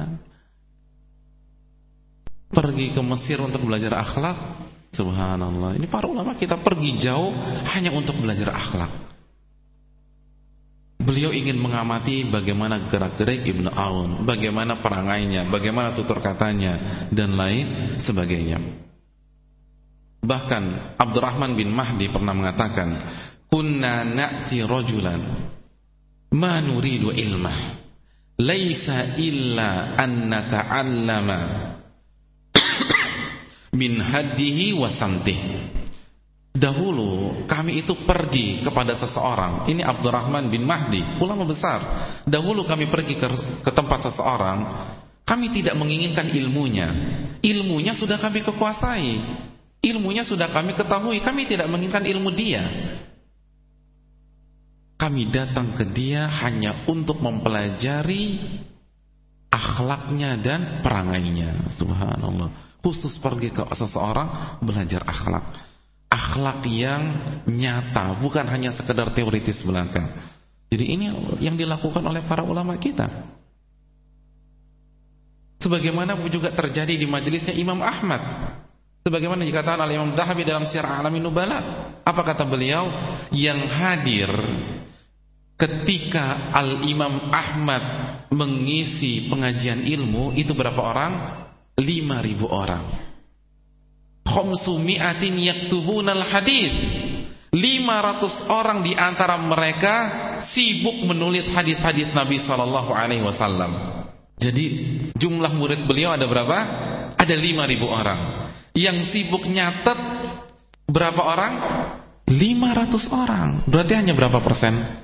A: Pergi ke Mesir untuk belajar akhlak? Subhanallah. Ini para ulama kita pergi jauh hanya untuk belajar akhlak. Beliau ingin mengamati bagaimana gerak-gerik Ibnu Aun, bagaimana perangainya, bagaimana tutur katanya dan lain sebagainya. Bahkan Abdurrahman bin Mahdi pernah mengatakan, "Kunna na'ti rajulan ma nuridu ilmah laisa illa an nata'allama (coughs) min haddihi wa Dahulu kami itu pergi kepada seseorang Ini Abdurrahman bin Mahdi Ulama besar Dahulu kami pergi ke, ke tempat seseorang Kami tidak menginginkan ilmunya Ilmunya sudah kami kekuasai Ilmunya sudah kami ketahui Kami tidak menginginkan ilmu dia kami datang ke dia hanya untuk mempelajari akhlaknya dan perangainya. Subhanallah. Khusus pergi ke seseorang belajar akhlak. Akhlak yang nyata, bukan hanya sekedar teoritis belaka. Jadi ini yang dilakukan oleh para ulama kita. Sebagaimana juga terjadi di majelisnya Imam Ahmad. Sebagaimana dikatakan oleh Imam Zahabi dalam Syiar Alamin Nubala. Apa kata beliau? Yang hadir ketika Al-Imam Ahmad mengisi pengajian ilmu itu berapa orang? 5000 orang. Khamsumi'atin yaktubunal hadis. 500 orang di antara mereka sibuk menulis hadis-hadis Nabi sallallahu alaihi wasallam. Jadi jumlah murid beliau ada berapa? Ada 5000 orang. Yang sibuk nyatet berapa orang? 500 orang. Berarti hanya berapa persen?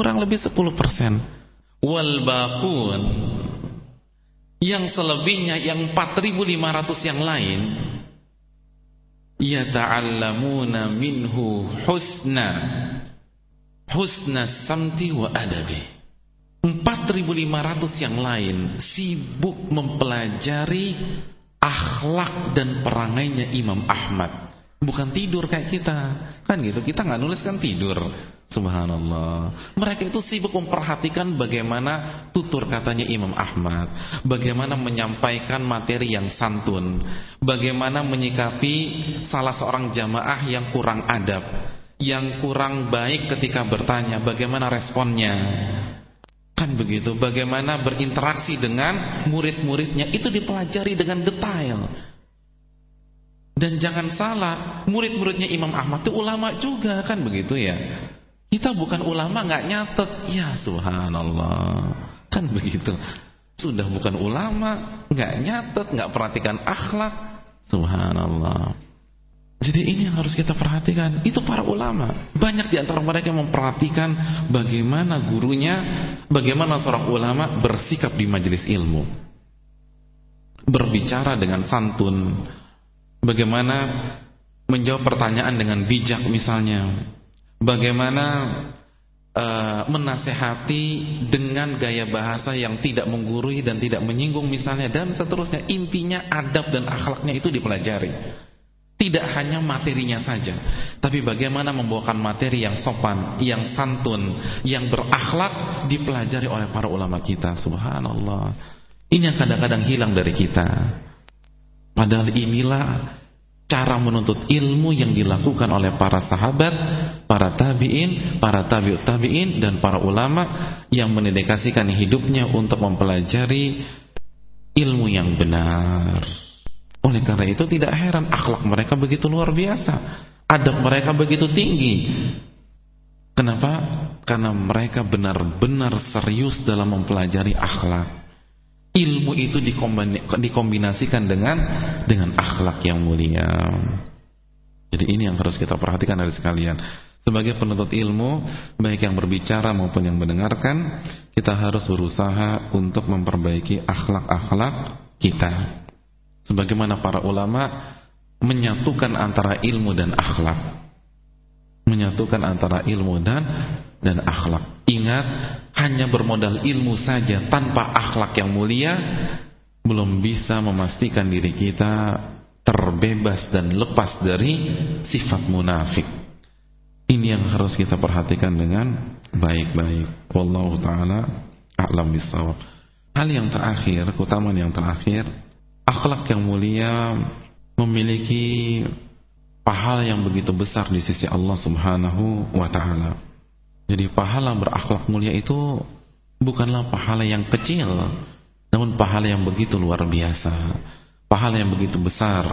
A: kurang lebih 10% wal baqun yang selebihnya yang 4500 yang lain yata'allamuna minhu husna. Husna samti wa adabi. 4500 yang lain sibuk mempelajari akhlak dan perangainya Imam Ahmad bukan tidur kayak kita. Kan gitu kita nggak nulis kan tidur. Subhanallah. Mereka itu sibuk memperhatikan bagaimana tutur katanya Imam Ahmad. Bagaimana menyampaikan materi yang santun. Bagaimana menyikapi salah seorang jamaah yang kurang adab. Yang kurang baik ketika bertanya bagaimana responnya? Kan begitu. Bagaimana berinteraksi dengan murid-muridnya? Itu dipelajari dengan detail dan jangan salah, murid-muridnya Imam Ahmad itu ulama juga kan begitu ya. Kita bukan ulama nggak nyatet, ya subhanallah. Kan begitu. Sudah bukan ulama, nggak nyatet, nggak perhatikan akhlak. Subhanallah. Jadi ini yang harus kita perhatikan. Itu para ulama. Banyak di antara mereka yang memperhatikan bagaimana gurunya, bagaimana seorang ulama bersikap di majelis ilmu. Berbicara dengan santun. Bagaimana menjawab pertanyaan dengan bijak misalnya. Bagaimana uh, menasehati dengan gaya bahasa yang tidak menggurui dan tidak menyinggung misalnya dan seterusnya. Intinya adab dan akhlaknya itu dipelajari. Tidak hanya materinya saja, tapi bagaimana membawakan materi yang sopan, yang santun, yang berakhlak dipelajari oleh para ulama kita. Subhanallah. Ini yang kadang-kadang hilang dari kita. Padahal inilah cara menuntut ilmu yang dilakukan oleh para sahabat, para tabi'in, para tabi'ut tabi'in dan para ulama yang mendedikasikan hidupnya untuk mempelajari ilmu yang benar. Oleh karena itu tidak heran akhlak mereka begitu luar biasa. Adab mereka begitu tinggi. Kenapa? Karena mereka benar-benar serius dalam mempelajari akhlak. Ilmu itu dikombinasikan dengan dengan akhlak yang mulia. Jadi ini yang harus kita perhatikan dari sekalian. Sebagai penuntut ilmu, baik yang berbicara maupun yang mendengarkan, kita harus berusaha untuk memperbaiki akhlak-akhlak kita sebagaimana para ulama menyatukan antara ilmu dan akhlak menyatukan antara ilmu dan dan akhlak. Ingat hanya bermodal ilmu saja tanpa akhlak yang mulia belum bisa memastikan diri kita terbebas dan lepas dari sifat munafik. Ini yang harus kita perhatikan dengan baik-baik. Wallahu taala a'lam bissawab. Hal yang terakhir keutamaan yang terakhir akhlak yang mulia memiliki pahala yang begitu besar di sisi Allah Subhanahu wa taala. Jadi pahala berakhlak mulia itu bukanlah pahala yang kecil, namun pahala yang begitu luar biasa. Pahala yang begitu besar.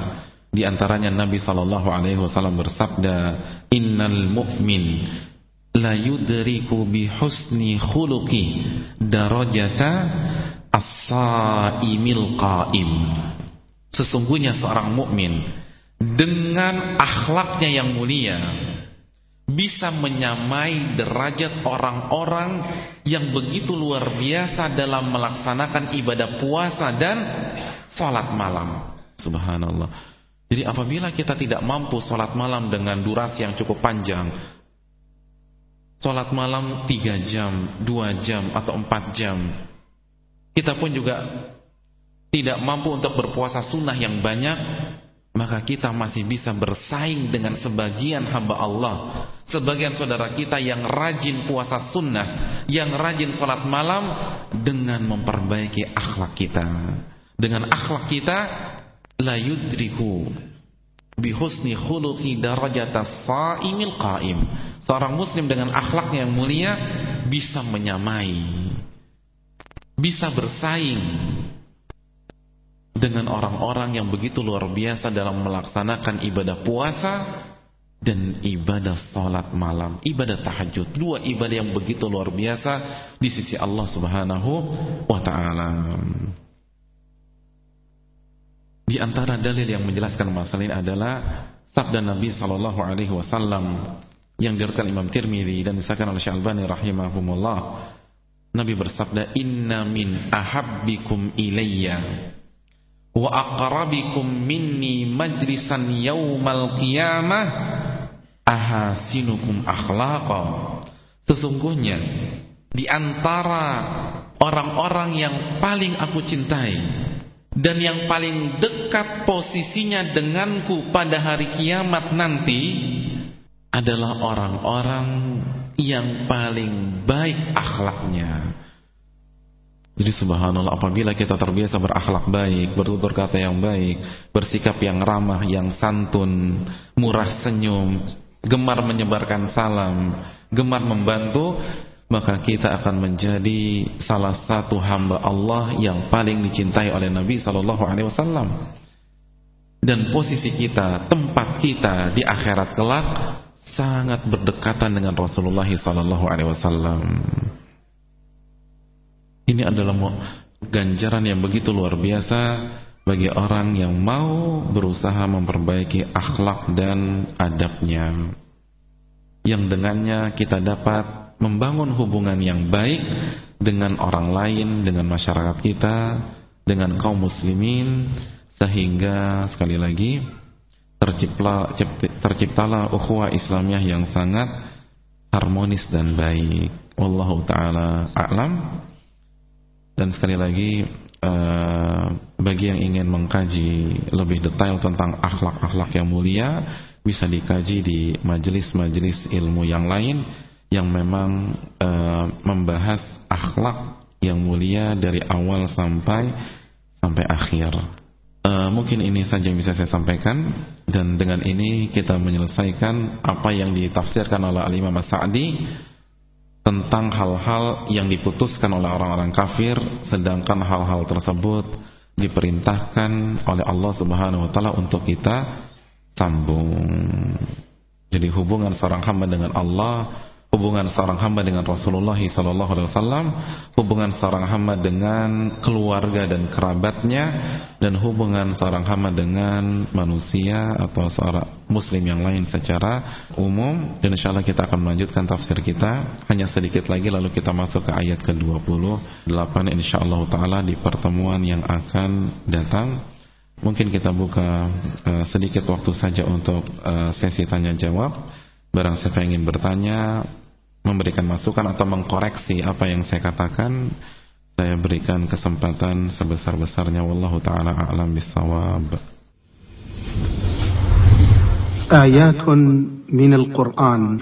A: Di antaranya Nabi sallallahu alaihi wasallam bersabda, "Innal mu'min la yudriku bi husni khuluqi darajata as-saimil qaim. Sesungguhnya seorang mukmin dengan akhlaknya yang mulia bisa menyamai derajat orang-orang yang begitu luar biasa dalam melaksanakan ibadah puasa dan salat malam. Subhanallah. Jadi apabila kita tidak mampu salat malam dengan durasi yang cukup panjang, salat malam 3 jam, 2 jam atau 4 jam, kita pun juga tidak mampu untuk berpuasa sunnah yang banyak maka kita masih bisa bersaing dengan sebagian hamba Allah. Sebagian saudara kita yang rajin puasa sunnah yang rajin sholat malam dengan memperbaiki akhlak kita. Dengan akhlak kita la yudriku bihusni khuluqi darajatas saimil qaim. Seorang muslim dengan akhlaknya yang mulia bisa menyamai bisa bersaing dengan orang-orang yang begitu luar biasa dalam melaksanakan ibadah puasa dan ibadah salat malam, ibadah tahajud. Dua ibadah yang begitu luar biasa di sisi Allah Subhanahu wa taala. Di antara dalil yang menjelaskan masalah ini adalah sabda Nabi sallallahu alaihi wasallam yang diriwayatkan Imam Tirmizi dan disahkan oleh Syalbani rahimahumullah Nabi bersabda inna min ahabbikum ilayya wa aqrabikum minni majlisan yaumal qiyamah ahasinukum akhlaqa sesungguhnya di antara orang-orang yang paling aku cintai dan yang paling dekat posisinya denganku pada hari kiamat nanti adalah orang-orang yang paling baik akhlaknya. Jadi subhanallah apabila kita terbiasa berakhlak baik, bertutur kata yang baik, bersikap yang ramah, yang santun, murah senyum, gemar menyebarkan salam, gemar membantu, maka kita akan menjadi salah satu hamba Allah yang paling dicintai oleh Nabi sallallahu alaihi wasallam. Dan posisi kita, tempat kita di akhirat kelak sangat berdekatan dengan Rasulullah sallallahu alaihi wasallam. Ini adalah ganjaran yang begitu luar biasa bagi orang yang mau berusaha memperbaiki akhlak dan adabnya yang dengannya kita dapat membangun hubungan yang baik dengan orang lain, dengan masyarakat kita, dengan kaum muslimin sehingga sekali lagi tercipta terciptalah ukhuwah Islamiyah yang sangat harmonis dan baik. Wallahu taala a'lam. Dan sekali lagi uh, bagi yang ingin mengkaji lebih detail tentang akhlak-akhlak yang mulia bisa dikaji di majelis-majelis ilmu yang lain yang memang uh, membahas akhlak yang mulia dari awal sampai sampai akhir. Uh, mungkin ini saja yang bisa saya sampaikan dan dengan ini kita menyelesaikan apa yang ditafsirkan oleh Al-Imam As-Sa'di tentang hal-hal yang diputuskan oleh orang-orang kafir sedangkan hal-hal tersebut diperintahkan oleh Allah Subhanahu wa taala untuk kita sambung. Jadi hubungan seorang hamba dengan Allah hubungan seorang hamba dengan Rasulullah sallallahu alaihi hubungan seorang hamba dengan keluarga dan kerabatnya dan hubungan seorang hamba dengan manusia atau seorang muslim yang lain secara umum dan insyaallah kita akan melanjutkan tafsir kita hanya sedikit lagi lalu kita masuk ke ayat ke-28 insyaallah taala di pertemuan yang akan datang. Mungkin kita buka uh, sedikit waktu saja untuk uh, sesi tanya jawab. Barang siapa ingin bertanya, memberikan masukan atau mengkoreksi apa yang saya katakan, saya berikan kesempatan sebesar-besarnya wallahu taala a'lam bissawab.
B: Ayatun minal Qur'an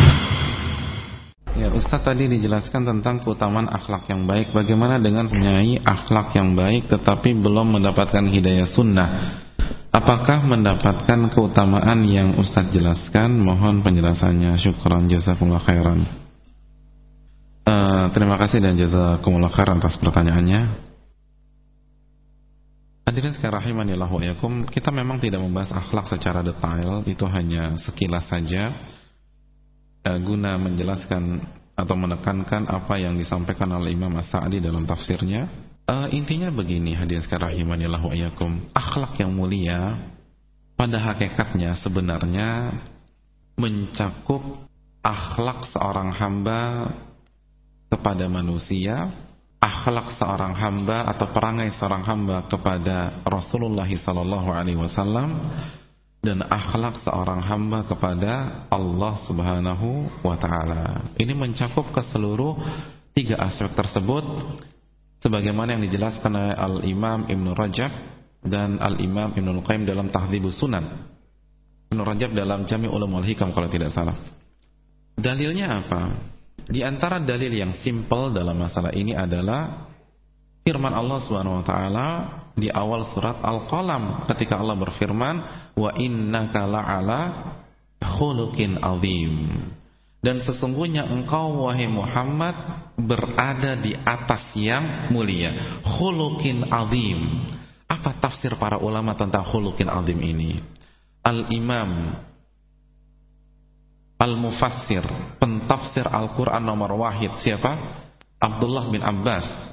A: Ya, Ustaz tadi dijelaskan tentang keutamaan akhlak yang baik. Bagaimana dengan mempunyai akhlak yang baik tetapi belum mendapatkan hidayah sunnah? Apakah mendapatkan keutamaan yang Ustaz jelaskan? Mohon penjelasannya. Syukran jazakumullah khairan. Uh, terima kasih dan jazakumullah khairan atas pertanyaannya. Hadirin sekalian rahimanillah wa yakum, kita memang tidak membahas akhlak secara detail, itu hanya sekilas saja guna menjelaskan atau menekankan apa yang disampaikan oleh Imam As-Sa'di dalam tafsirnya. Uh, intinya begini hadirin sekalian rahimanillah wa. Akhlak yang mulia pada hakikatnya sebenarnya mencakup akhlak seorang hamba kepada manusia, akhlak seorang hamba atau perangai seorang hamba kepada Rasulullah sallallahu alaihi wasallam dan akhlak seorang hamba kepada Allah Subhanahu wa taala. Ini mencakup ke seluruh tiga aspek tersebut sebagaimana yang dijelaskan oleh Al-Imam Ibn Rajab dan Al-Imam Ibn Al-Qayyim dalam Tahdhibus Sunan. Ibn Rajab dalam Jami' Ulumul Hikam kalau tidak salah. Dalilnya apa? Di antara dalil yang simpel dalam masalah ini adalah firman Allah Subhanahu wa taala di awal surat Al-Qalam ketika Allah berfirman wa innaka la'ala khuluqin azim. Dan sesungguhnya engkau wahai Muhammad berada di atas yang mulia. Khuluqin azim. Apa tafsir para ulama tentang khuluqin azim ini? Al-Imam Al-Mufassir pentafsir Al-Quran nomor wahid siapa? Abdullah bin Abbas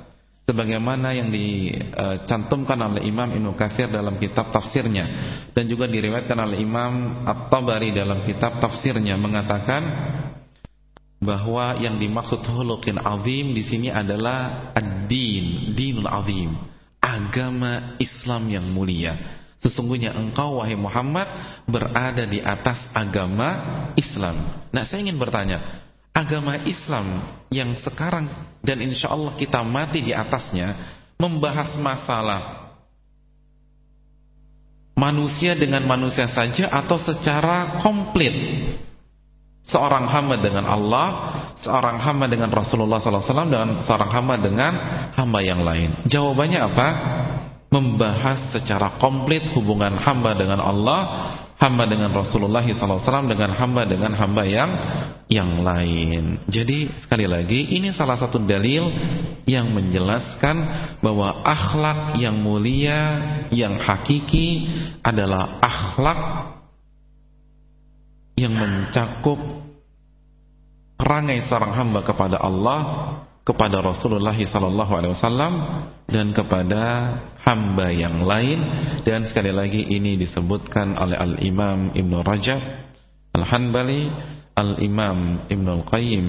A: sebagaimana yang dicantumkan oleh Imam Ibnu Katsir dalam kitab tafsirnya dan juga diriwayatkan oleh Imam At-Tabari dalam kitab tafsirnya mengatakan bahwa yang dimaksud hulukin azim di sini adalah ad-din, dinul azim, agama Islam yang mulia. Sesungguhnya engkau wahai Muhammad berada di atas agama Islam. Nah, saya ingin bertanya, agama Islam yang sekarang dan insya Allah kita mati di atasnya membahas masalah manusia dengan manusia saja atau secara komplit seorang hamba dengan Allah, seorang hamba dengan Rasulullah SAW dan seorang hamba dengan hamba yang lain. Jawabannya apa? membahas secara komplit hubungan hamba dengan Allah, hamba dengan Rasulullah SAW, dengan hamba dengan hamba yang yang lain. Jadi sekali lagi ini salah satu dalil yang menjelaskan bahwa akhlak yang mulia, yang hakiki adalah akhlak yang mencakup perangai seorang hamba kepada Allah kepada Rasulullah sallallahu alaihi wasallam dan kepada hamba yang lain. Dan sekali lagi ini disebutkan oleh Al-Imam Ibn Rajab Al-Hanbali Al-Imam Ibn Al-Qayyim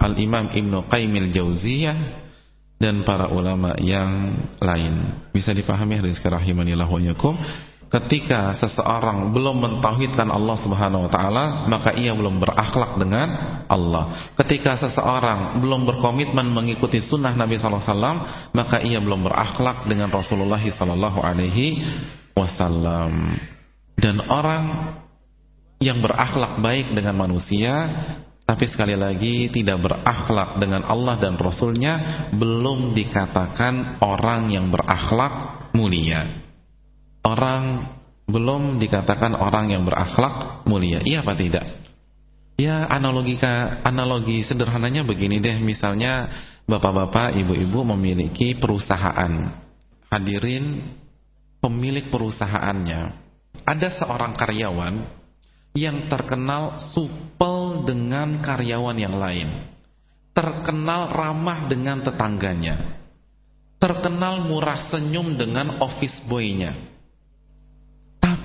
A: Al-Imam Ibn Qayyim Al-Jauziyah dan para ulama yang lain. Bisa dipahami hadis rahimanillah wa ketika seseorang belum mentauhidkan Allah Subhanahu wa taala, maka ia belum berakhlak dengan Allah. Ketika seseorang belum berkomitmen mengikuti sunnah Nabi sallallahu alaihi wasallam, maka ia belum berakhlak dengan Rasulullah sallallahu alaihi wasallam. Dan orang yang berakhlak baik dengan manusia tapi sekali lagi tidak berakhlak dengan Allah dan Rasulnya belum dikatakan orang yang berakhlak mulia orang belum dikatakan orang yang berakhlak mulia. Iya apa tidak? Ya analogika analogi sederhananya begini deh, misalnya bapak-bapak, ibu-ibu memiliki perusahaan. Hadirin pemilik perusahaannya. Ada seorang karyawan yang terkenal supel dengan karyawan yang lain. Terkenal ramah dengan tetangganya. Terkenal murah senyum dengan office boy-nya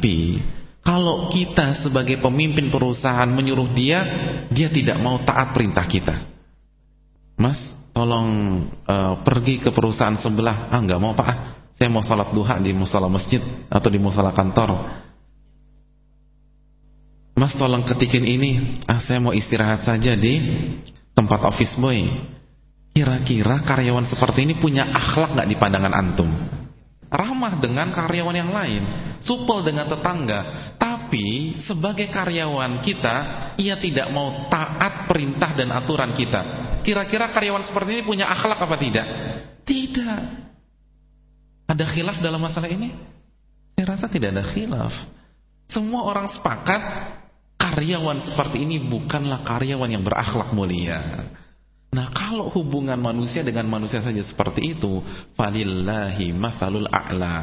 A: tapi kalau kita sebagai pemimpin perusahaan menyuruh dia, dia tidak mau taat perintah kita. Mas, tolong uh, pergi ke perusahaan sebelah. Ah, nggak mau pak. Ah, saya mau salat duha di musola masjid atau di musola kantor. Mas, tolong ketikin ini. Ah, saya mau istirahat saja di tempat office boy. Kira-kira karyawan seperti ini punya akhlak nggak di pandangan antum? Ramah dengan karyawan yang lain, supel dengan tetangga, tapi sebagai karyawan kita, ia tidak mau taat perintah dan aturan kita. Kira-kira karyawan seperti ini punya akhlak apa tidak? Tidak. Ada khilaf dalam masalah ini? Saya rasa tidak ada khilaf. Semua orang sepakat karyawan seperti ini bukanlah karyawan yang berakhlak mulia. Nah kalau hubungan manusia dengan manusia saja seperti itu Falillahi mathalul a'la.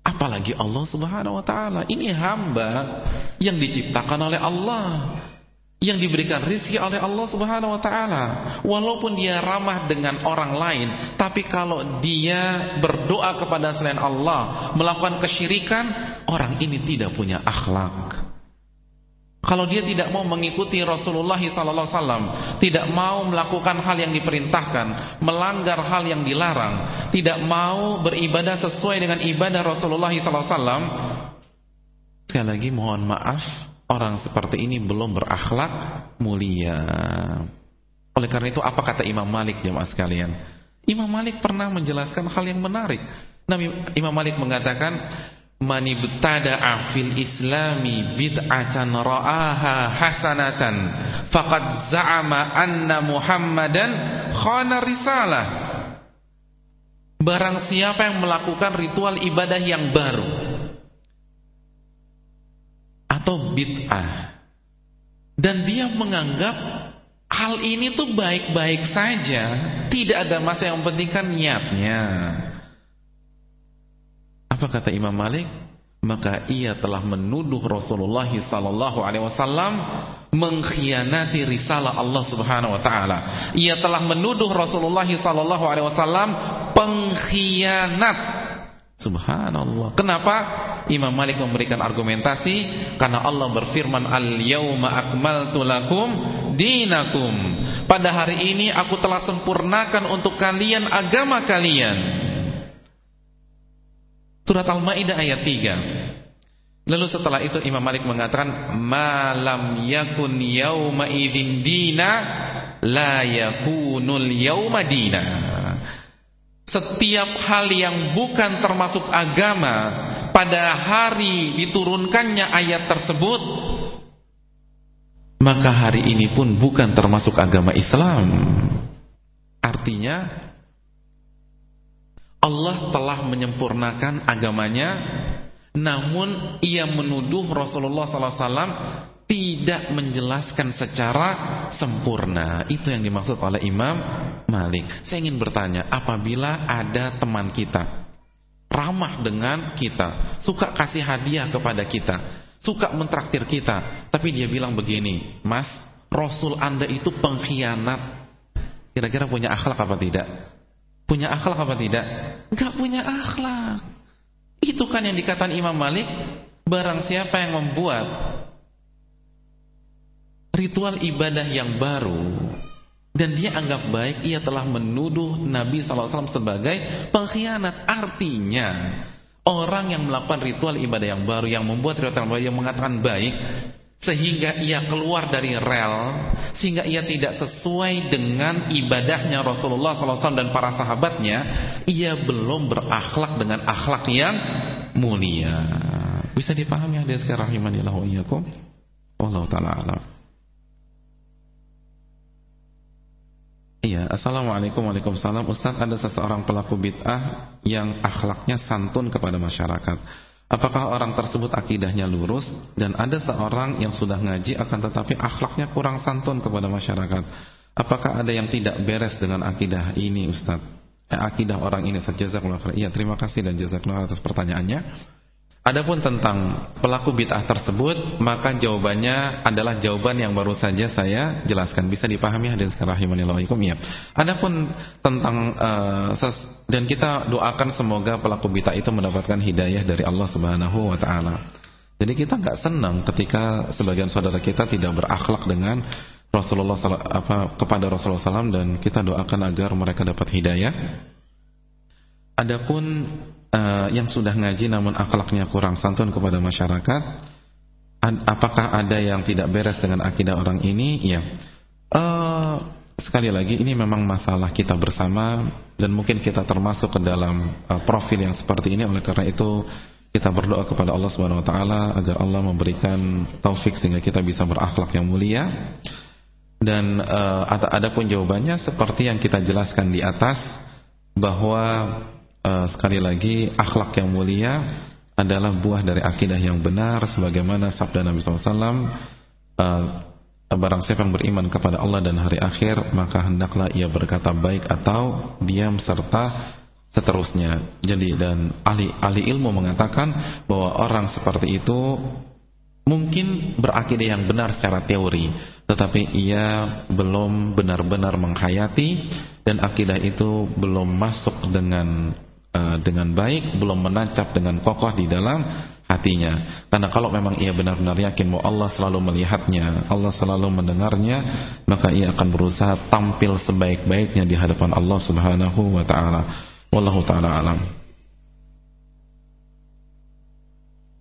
A: Apalagi Allah subhanahu wa ta'ala. Ini hamba yang diciptakan oleh Allah Yang diberikan rizki oleh Allah subhanahu wa ta'ala. Walaupun dia ramah dengan orang lain Tapi kalau dia berdoa kepada selain Allah Melakukan kesyirikan Orang ini tidak punya akhlak kalau dia tidak mau mengikuti Rasulullah SAW, tidak mau melakukan hal yang diperintahkan, melanggar hal yang dilarang, tidak mau beribadah sesuai dengan ibadah Rasulullah SAW, sekali lagi mohon maaf, orang seperti ini belum berakhlak mulia. Oleh karena itu apa kata Imam Malik jemaah sekalian? Imam Malik pernah menjelaskan hal yang menarik. Nabi Imam Malik mengatakan man ibtada'a fil islami bid'atan ra'aha hasanatan faqad za'ama anna muhammadan khana risalah. Barang siapa yang melakukan ritual ibadah yang baru atau bid'ah dan dia menganggap hal ini tuh baik-baik saja tidak ada masalah yang penting kan niatnya apa kata Imam Malik? Maka ia telah menuduh Rasulullah sallallahu alaihi wasallam mengkhianati risalah Allah Subhanahu wa taala. Ia telah menuduh Rasulullah sallallahu alaihi wasallam pengkhianat. Subhanallah. Kenapa? Imam Malik memberikan argumentasi karena Allah berfirman al-yauma akmaltu lakum dinakum. Pada hari ini aku telah sempurnakan untuk kalian agama kalian. Surat Al-Maidah ayat 3. Lalu setelah itu Imam Malik mengatakan malam yakun yauma idzin dina la yakunul yauma dina. Setiap hal yang bukan termasuk agama pada hari diturunkannya ayat tersebut maka hari ini pun bukan termasuk agama Islam. Artinya Allah telah menyempurnakan agamanya namun ia menuduh Rasulullah SAW tidak menjelaskan secara sempurna. Itu yang dimaksud oleh Imam Malik. Saya ingin bertanya, apabila ada teman kita ramah dengan kita, suka kasih hadiah kepada kita, suka mentraktir kita, tapi dia bilang begini, "Mas, Rasul Anda itu pengkhianat." Kira-kira punya akhlak apa tidak? Punya akhlak apa tidak? Enggak punya akhlak. Itu kan yang dikatakan Imam Malik, barang siapa yang membuat ritual ibadah yang baru dan dia anggap baik, ia telah menuduh Nabi SAW sebagai pengkhianat. Artinya, orang yang melakukan ritual ibadah yang baru, yang membuat ritual ibadah yang mengatakan baik, sehingga ia keluar dari rel sehingga ia tidak sesuai dengan ibadahnya Rasulullah SAW dan para sahabatnya ia belum berakhlak dengan akhlak yang mulia. Bisa dipahami hadis sekarang rahimanillah wa iyyakum? Wallahu taala alam. Iya, Assalamualaikum Waalaikumsalam. Ustaz ada seseorang pelaku bid'ah Yang akhlaknya santun kepada masyarakat Apakah orang tersebut akidahnya lurus dan ada seorang yang sudah ngaji akan tetapi akhlaknya kurang santun kepada masyarakat? Apakah ada yang tidak beres dengan akidah ini Ustaz? Eh, akidah orang ini Jazakallahu khair. Iya, terima kasih dan jazakallahu atas pertanyaannya. Adapun tentang pelaku bid'ah tersebut, maka jawabannya adalah jawaban yang baru saja saya jelaskan. Bisa dipahami hadirin rahimanillah ya. Adapun tentang uh, dan kita doakan semoga pelaku bid'ah itu mendapatkan hidayah dari Allah Subhanahu wa taala. Jadi kita nggak senang ketika sebagian saudara kita tidak berakhlak dengan Rasulullah apa kepada Rasulullah SAW dan kita doakan agar mereka dapat hidayah. Adapun uh, yang sudah ngaji namun akhlaknya kurang santun kepada masyarakat apakah ada yang tidak beres dengan akidah orang ini? Ya uh, sekali lagi ini memang masalah kita bersama dan mungkin kita termasuk ke dalam uh, profil yang seperti ini. Oleh karena itu kita berdoa kepada Allah Subhanahu wa taala agar Allah memberikan taufik sehingga kita bisa berakhlak yang mulia. Dan uh, ada pun jawabannya seperti yang kita jelaskan di atas bahwa uh, sekali lagi akhlak yang mulia adalah buah dari akidah yang benar sebagaimana sabda Nabi SAW uh, eh, barang siapa yang beriman kepada Allah dan hari akhir maka hendaklah ia berkata baik atau diam serta seterusnya. Jadi dan ahli ahli ilmu mengatakan bahwa orang seperti itu mungkin berakidah yang benar secara teori tetapi ia belum benar-benar menghayati dan akidah itu belum masuk dengan uh, dengan baik, belum menancap dengan kokoh di dalam hatinya. Karena kalau memang ia benar-benar yakin bahwa Allah selalu melihatnya, Allah selalu mendengarnya, maka ia akan berusaha tampil sebaik-baiknya di hadapan Allah Subhanahu wa taala. Wallahu taala alam.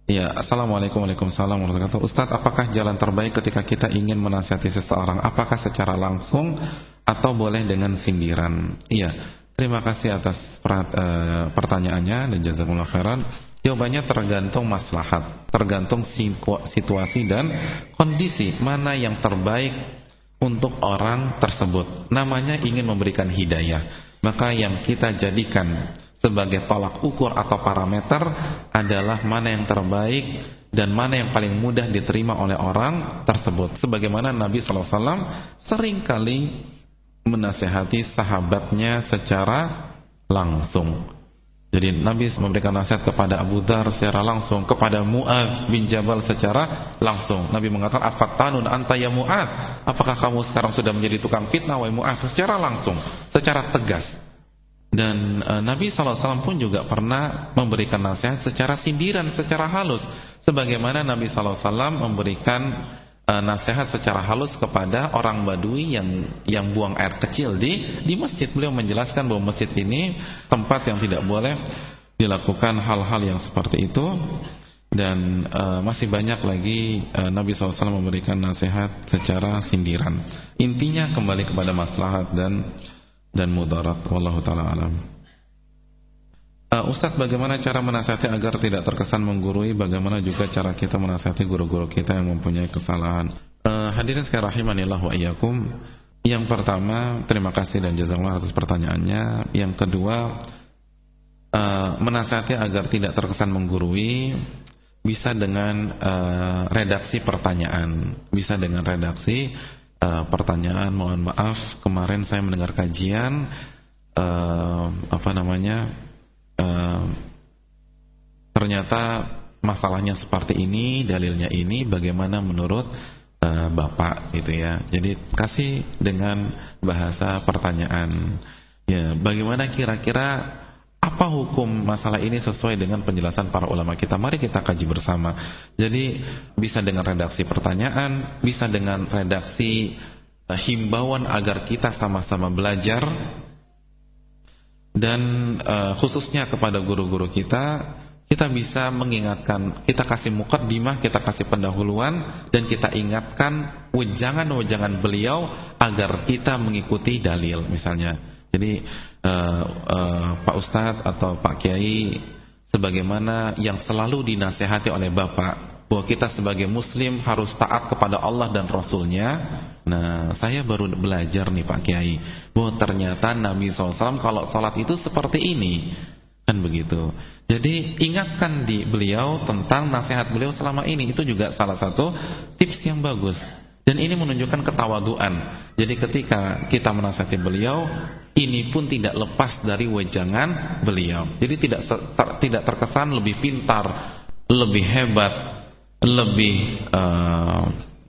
A: Ya, Assalamualaikum warahmatullahi wabarakatuh Ustaz, apakah jalan terbaik ketika kita ingin menasihati seseorang Apakah secara langsung atau boleh dengan sindiran Iya, Terima kasih atas uh, pertanyaannya dan jazakumullah khairan. Jawabannya tergantung maslahat, tergantung situasi dan kondisi mana yang terbaik untuk orang tersebut. Namanya ingin memberikan hidayah. Maka yang kita jadikan sebagai tolak ukur atau parameter adalah mana yang terbaik dan mana yang paling mudah diterima oleh orang tersebut. Sebagaimana Nabi SAW sering kali menasehati sahabatnya secara langsung. Jadi Nabi memberikan nasihat kepada Abu Dhar secara langsung, kepada Mu'ad bin Jabal secara langsung. Nabi mengatakan, "Afattanun anta ya Mu'ad? Apakah kamu sekarang sudah menjadi tukang fitnah wahai Mu'ad?" Secara langsung, secara tegas. Dan e, Nabi SAW pun juga pernah memberikan nasihat secara sindiran, secara halus. Sebagaimana Nabi SAW memberikan uh, nasihat secara halus kepada orang Badui yang yang buang air kecil di di masjid. Beliau menjelaskan bahwa masjid ini tempat yang tidak boleh dilakukan hal-hal yang seperti itu dan uh, masih banyak lagi uh, Nabi SAW memberikan nasihat secara sindiran. Intinya kembali kepada maslahat dan dan mudarat. Wallahu taala alam. Uh, Ustadz bagaimana cara menasihati agar tidak terkesan menggurui? Bagaimana juga cara kita menasihati guru-guru kita yang mempunyai kesalahan? Uh, Hadirin sekalian rahimanillah wa iyyakum. Yang pertama terima kasih dan jazakallah atas pertanyaannya. Yang kedua uh, menasihati agar tidak terkesan menggurui bisa dengan uh, redaksi pertanyaan, bisa dengan redaksi uh, pertanyaan. Mohon maaf, kemarin saya mendengar kajian uh, apa namanya, uh, ternyata masalahnya seperti ini, dalilnya ini, bagaimana menurut uh, bapak, gitu ya. Jadi kasih dengan bahasa pertanyaan. Ya, bagaimana kira-kira apa hukum masalah ini sesuai dengan penjelasan para ulama kita? Mari kita kaji bersama. Jadi bisa dengan redaksi pertanyaan, bisa dengan redaksi uh, himbauan agar kita sama-sama belajar dan uh, khususnya kepada guru-guru kita kita bisa mengingatkan, kita kasih mukaddimah, kita kasih pendahuluan dan kita ingatkan wejangan-wejangan beliau agar kita mengikuti dalil misalnya. Jadi uh, uh, Pak Ustadz atau Pak Kiai sebagaimana yang selalu dinasehati oleh Bapak bahwa kita sebagai muslim harus taat kepada Allah dan Rasulnya. Nah saya baru belajar nih Pak Kiai Bahwa ternyata Nabi SAW kalau sholat itu seperti ini. Kan begitu. Jadi ingatkan di beliau tentang nasihat beliau selama ini. Itu juga salah satu tips yang bagus. Dan ini menunjukkan ketawaduan. Jadi ketika kita menasihati beliau ini pun tidak lepas dari wejangan beliau. Jadi tidak tidak terkesan lebih pintar, lebih hebat, lebih uh,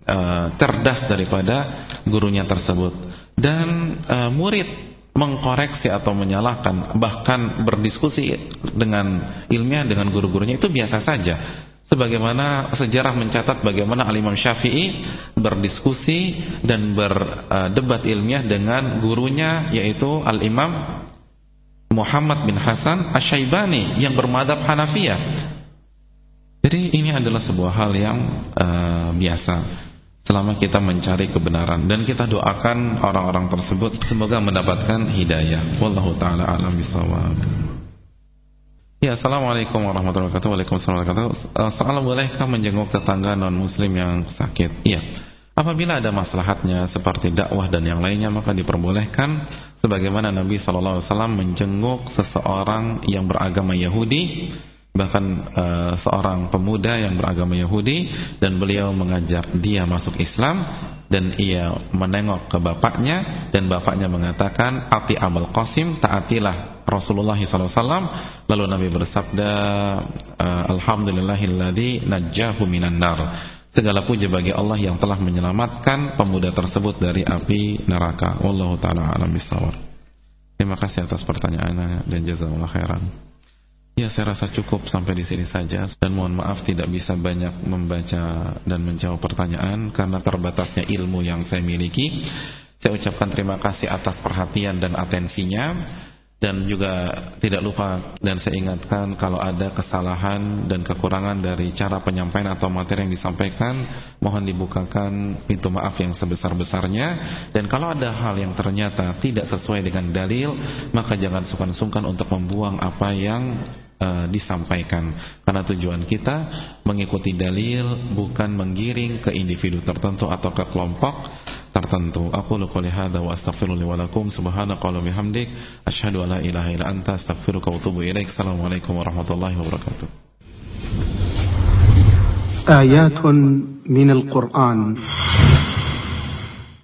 A: uh, cerdas daripada gurunya tersebut. Dan uh, murid mengkoreksi atau menyalahkan bahkan berdiskusi dengan ilmiah dengan guru-gurunya itu biasa saja sebagaimana sejarah mencatat bagaimana Al-Imam Syafi'i berdiskusi dan berdebat ilmiah dengan gurunya yaitu Al-Imam Muhammad bin Hasan Asy-Syaibani yang bermadhab Hanafiyah. Jadi ini adalah sebuah hal yang uh, biasa selama kita mencari kebenaran dan kita doakan orang-orang tersebut semoga mendapatkan hidayah. Wallahu taala alam bisawab. Ya, Assalamualaikum warahmatullahi wabarakatuh Waalaikumsalam warahmatullahi wabarakatuh uh, Soal bolehkah menjenguk tetangga non-muslim yang sakit? Iya Apabila ada maslahatnya seperti dakwah dan yang lainnya Maka diperbolehkan Sebagaimana Nabi SAW menjenguk seseorang yang beragama Yahudi Bahkan uh, seorang pemuda yang beragama Yahudi Dan beliau mengajak dia masuk Islam Dan ia menengok ke bapaknya Dan bapaknya mengatakan Ati Abul Qasim taatilah Rasulullah SAW lalu Nabi bersabda uh, Alhamdulillahilladzi najjahu minan nar. Segala puji bagi Allah yang telah menyelamatkan pemuda tersebut dari api neraka. Wallahu taala alam bisawab terima kasih atas pertanyaannya dan jazakallahu khairan Ya saya rasa cukup sampai di sini saja dan mohon maaf tidak bisa banyak membaca dan menjawab pertanyaan karena terbatasnya ilmu yang saya miliki. Saya ucapkan terima kasih atas perhatian dan atensinya dan juga tidak lupa dan saya ingatkan kalau ada kesalahan dan kekurangan dari cara penyampaian atau materi yang disampaikan mohon dibukakan pintu maaf yang sebesar-besarnya. Dan kalau ada hal yang ternyata tidak sesuai dengan dalil maka jangan sungkan-sungkan untuk membuang apa yang uh, disampaikan. Karena tujuan kita mengikuti dalil bukan menggiring ke individu tertentu atau ke kelompok tertentu. Aku qouli hadza wa astaghfiru li wa lakum subhanaka wa bihamdik asyhadu an la ilaha illa anta astaghfiruka wa atubu ilaik. Assalamualaikum warahmatullahi wabarakatuh.
B: آيات من القرآن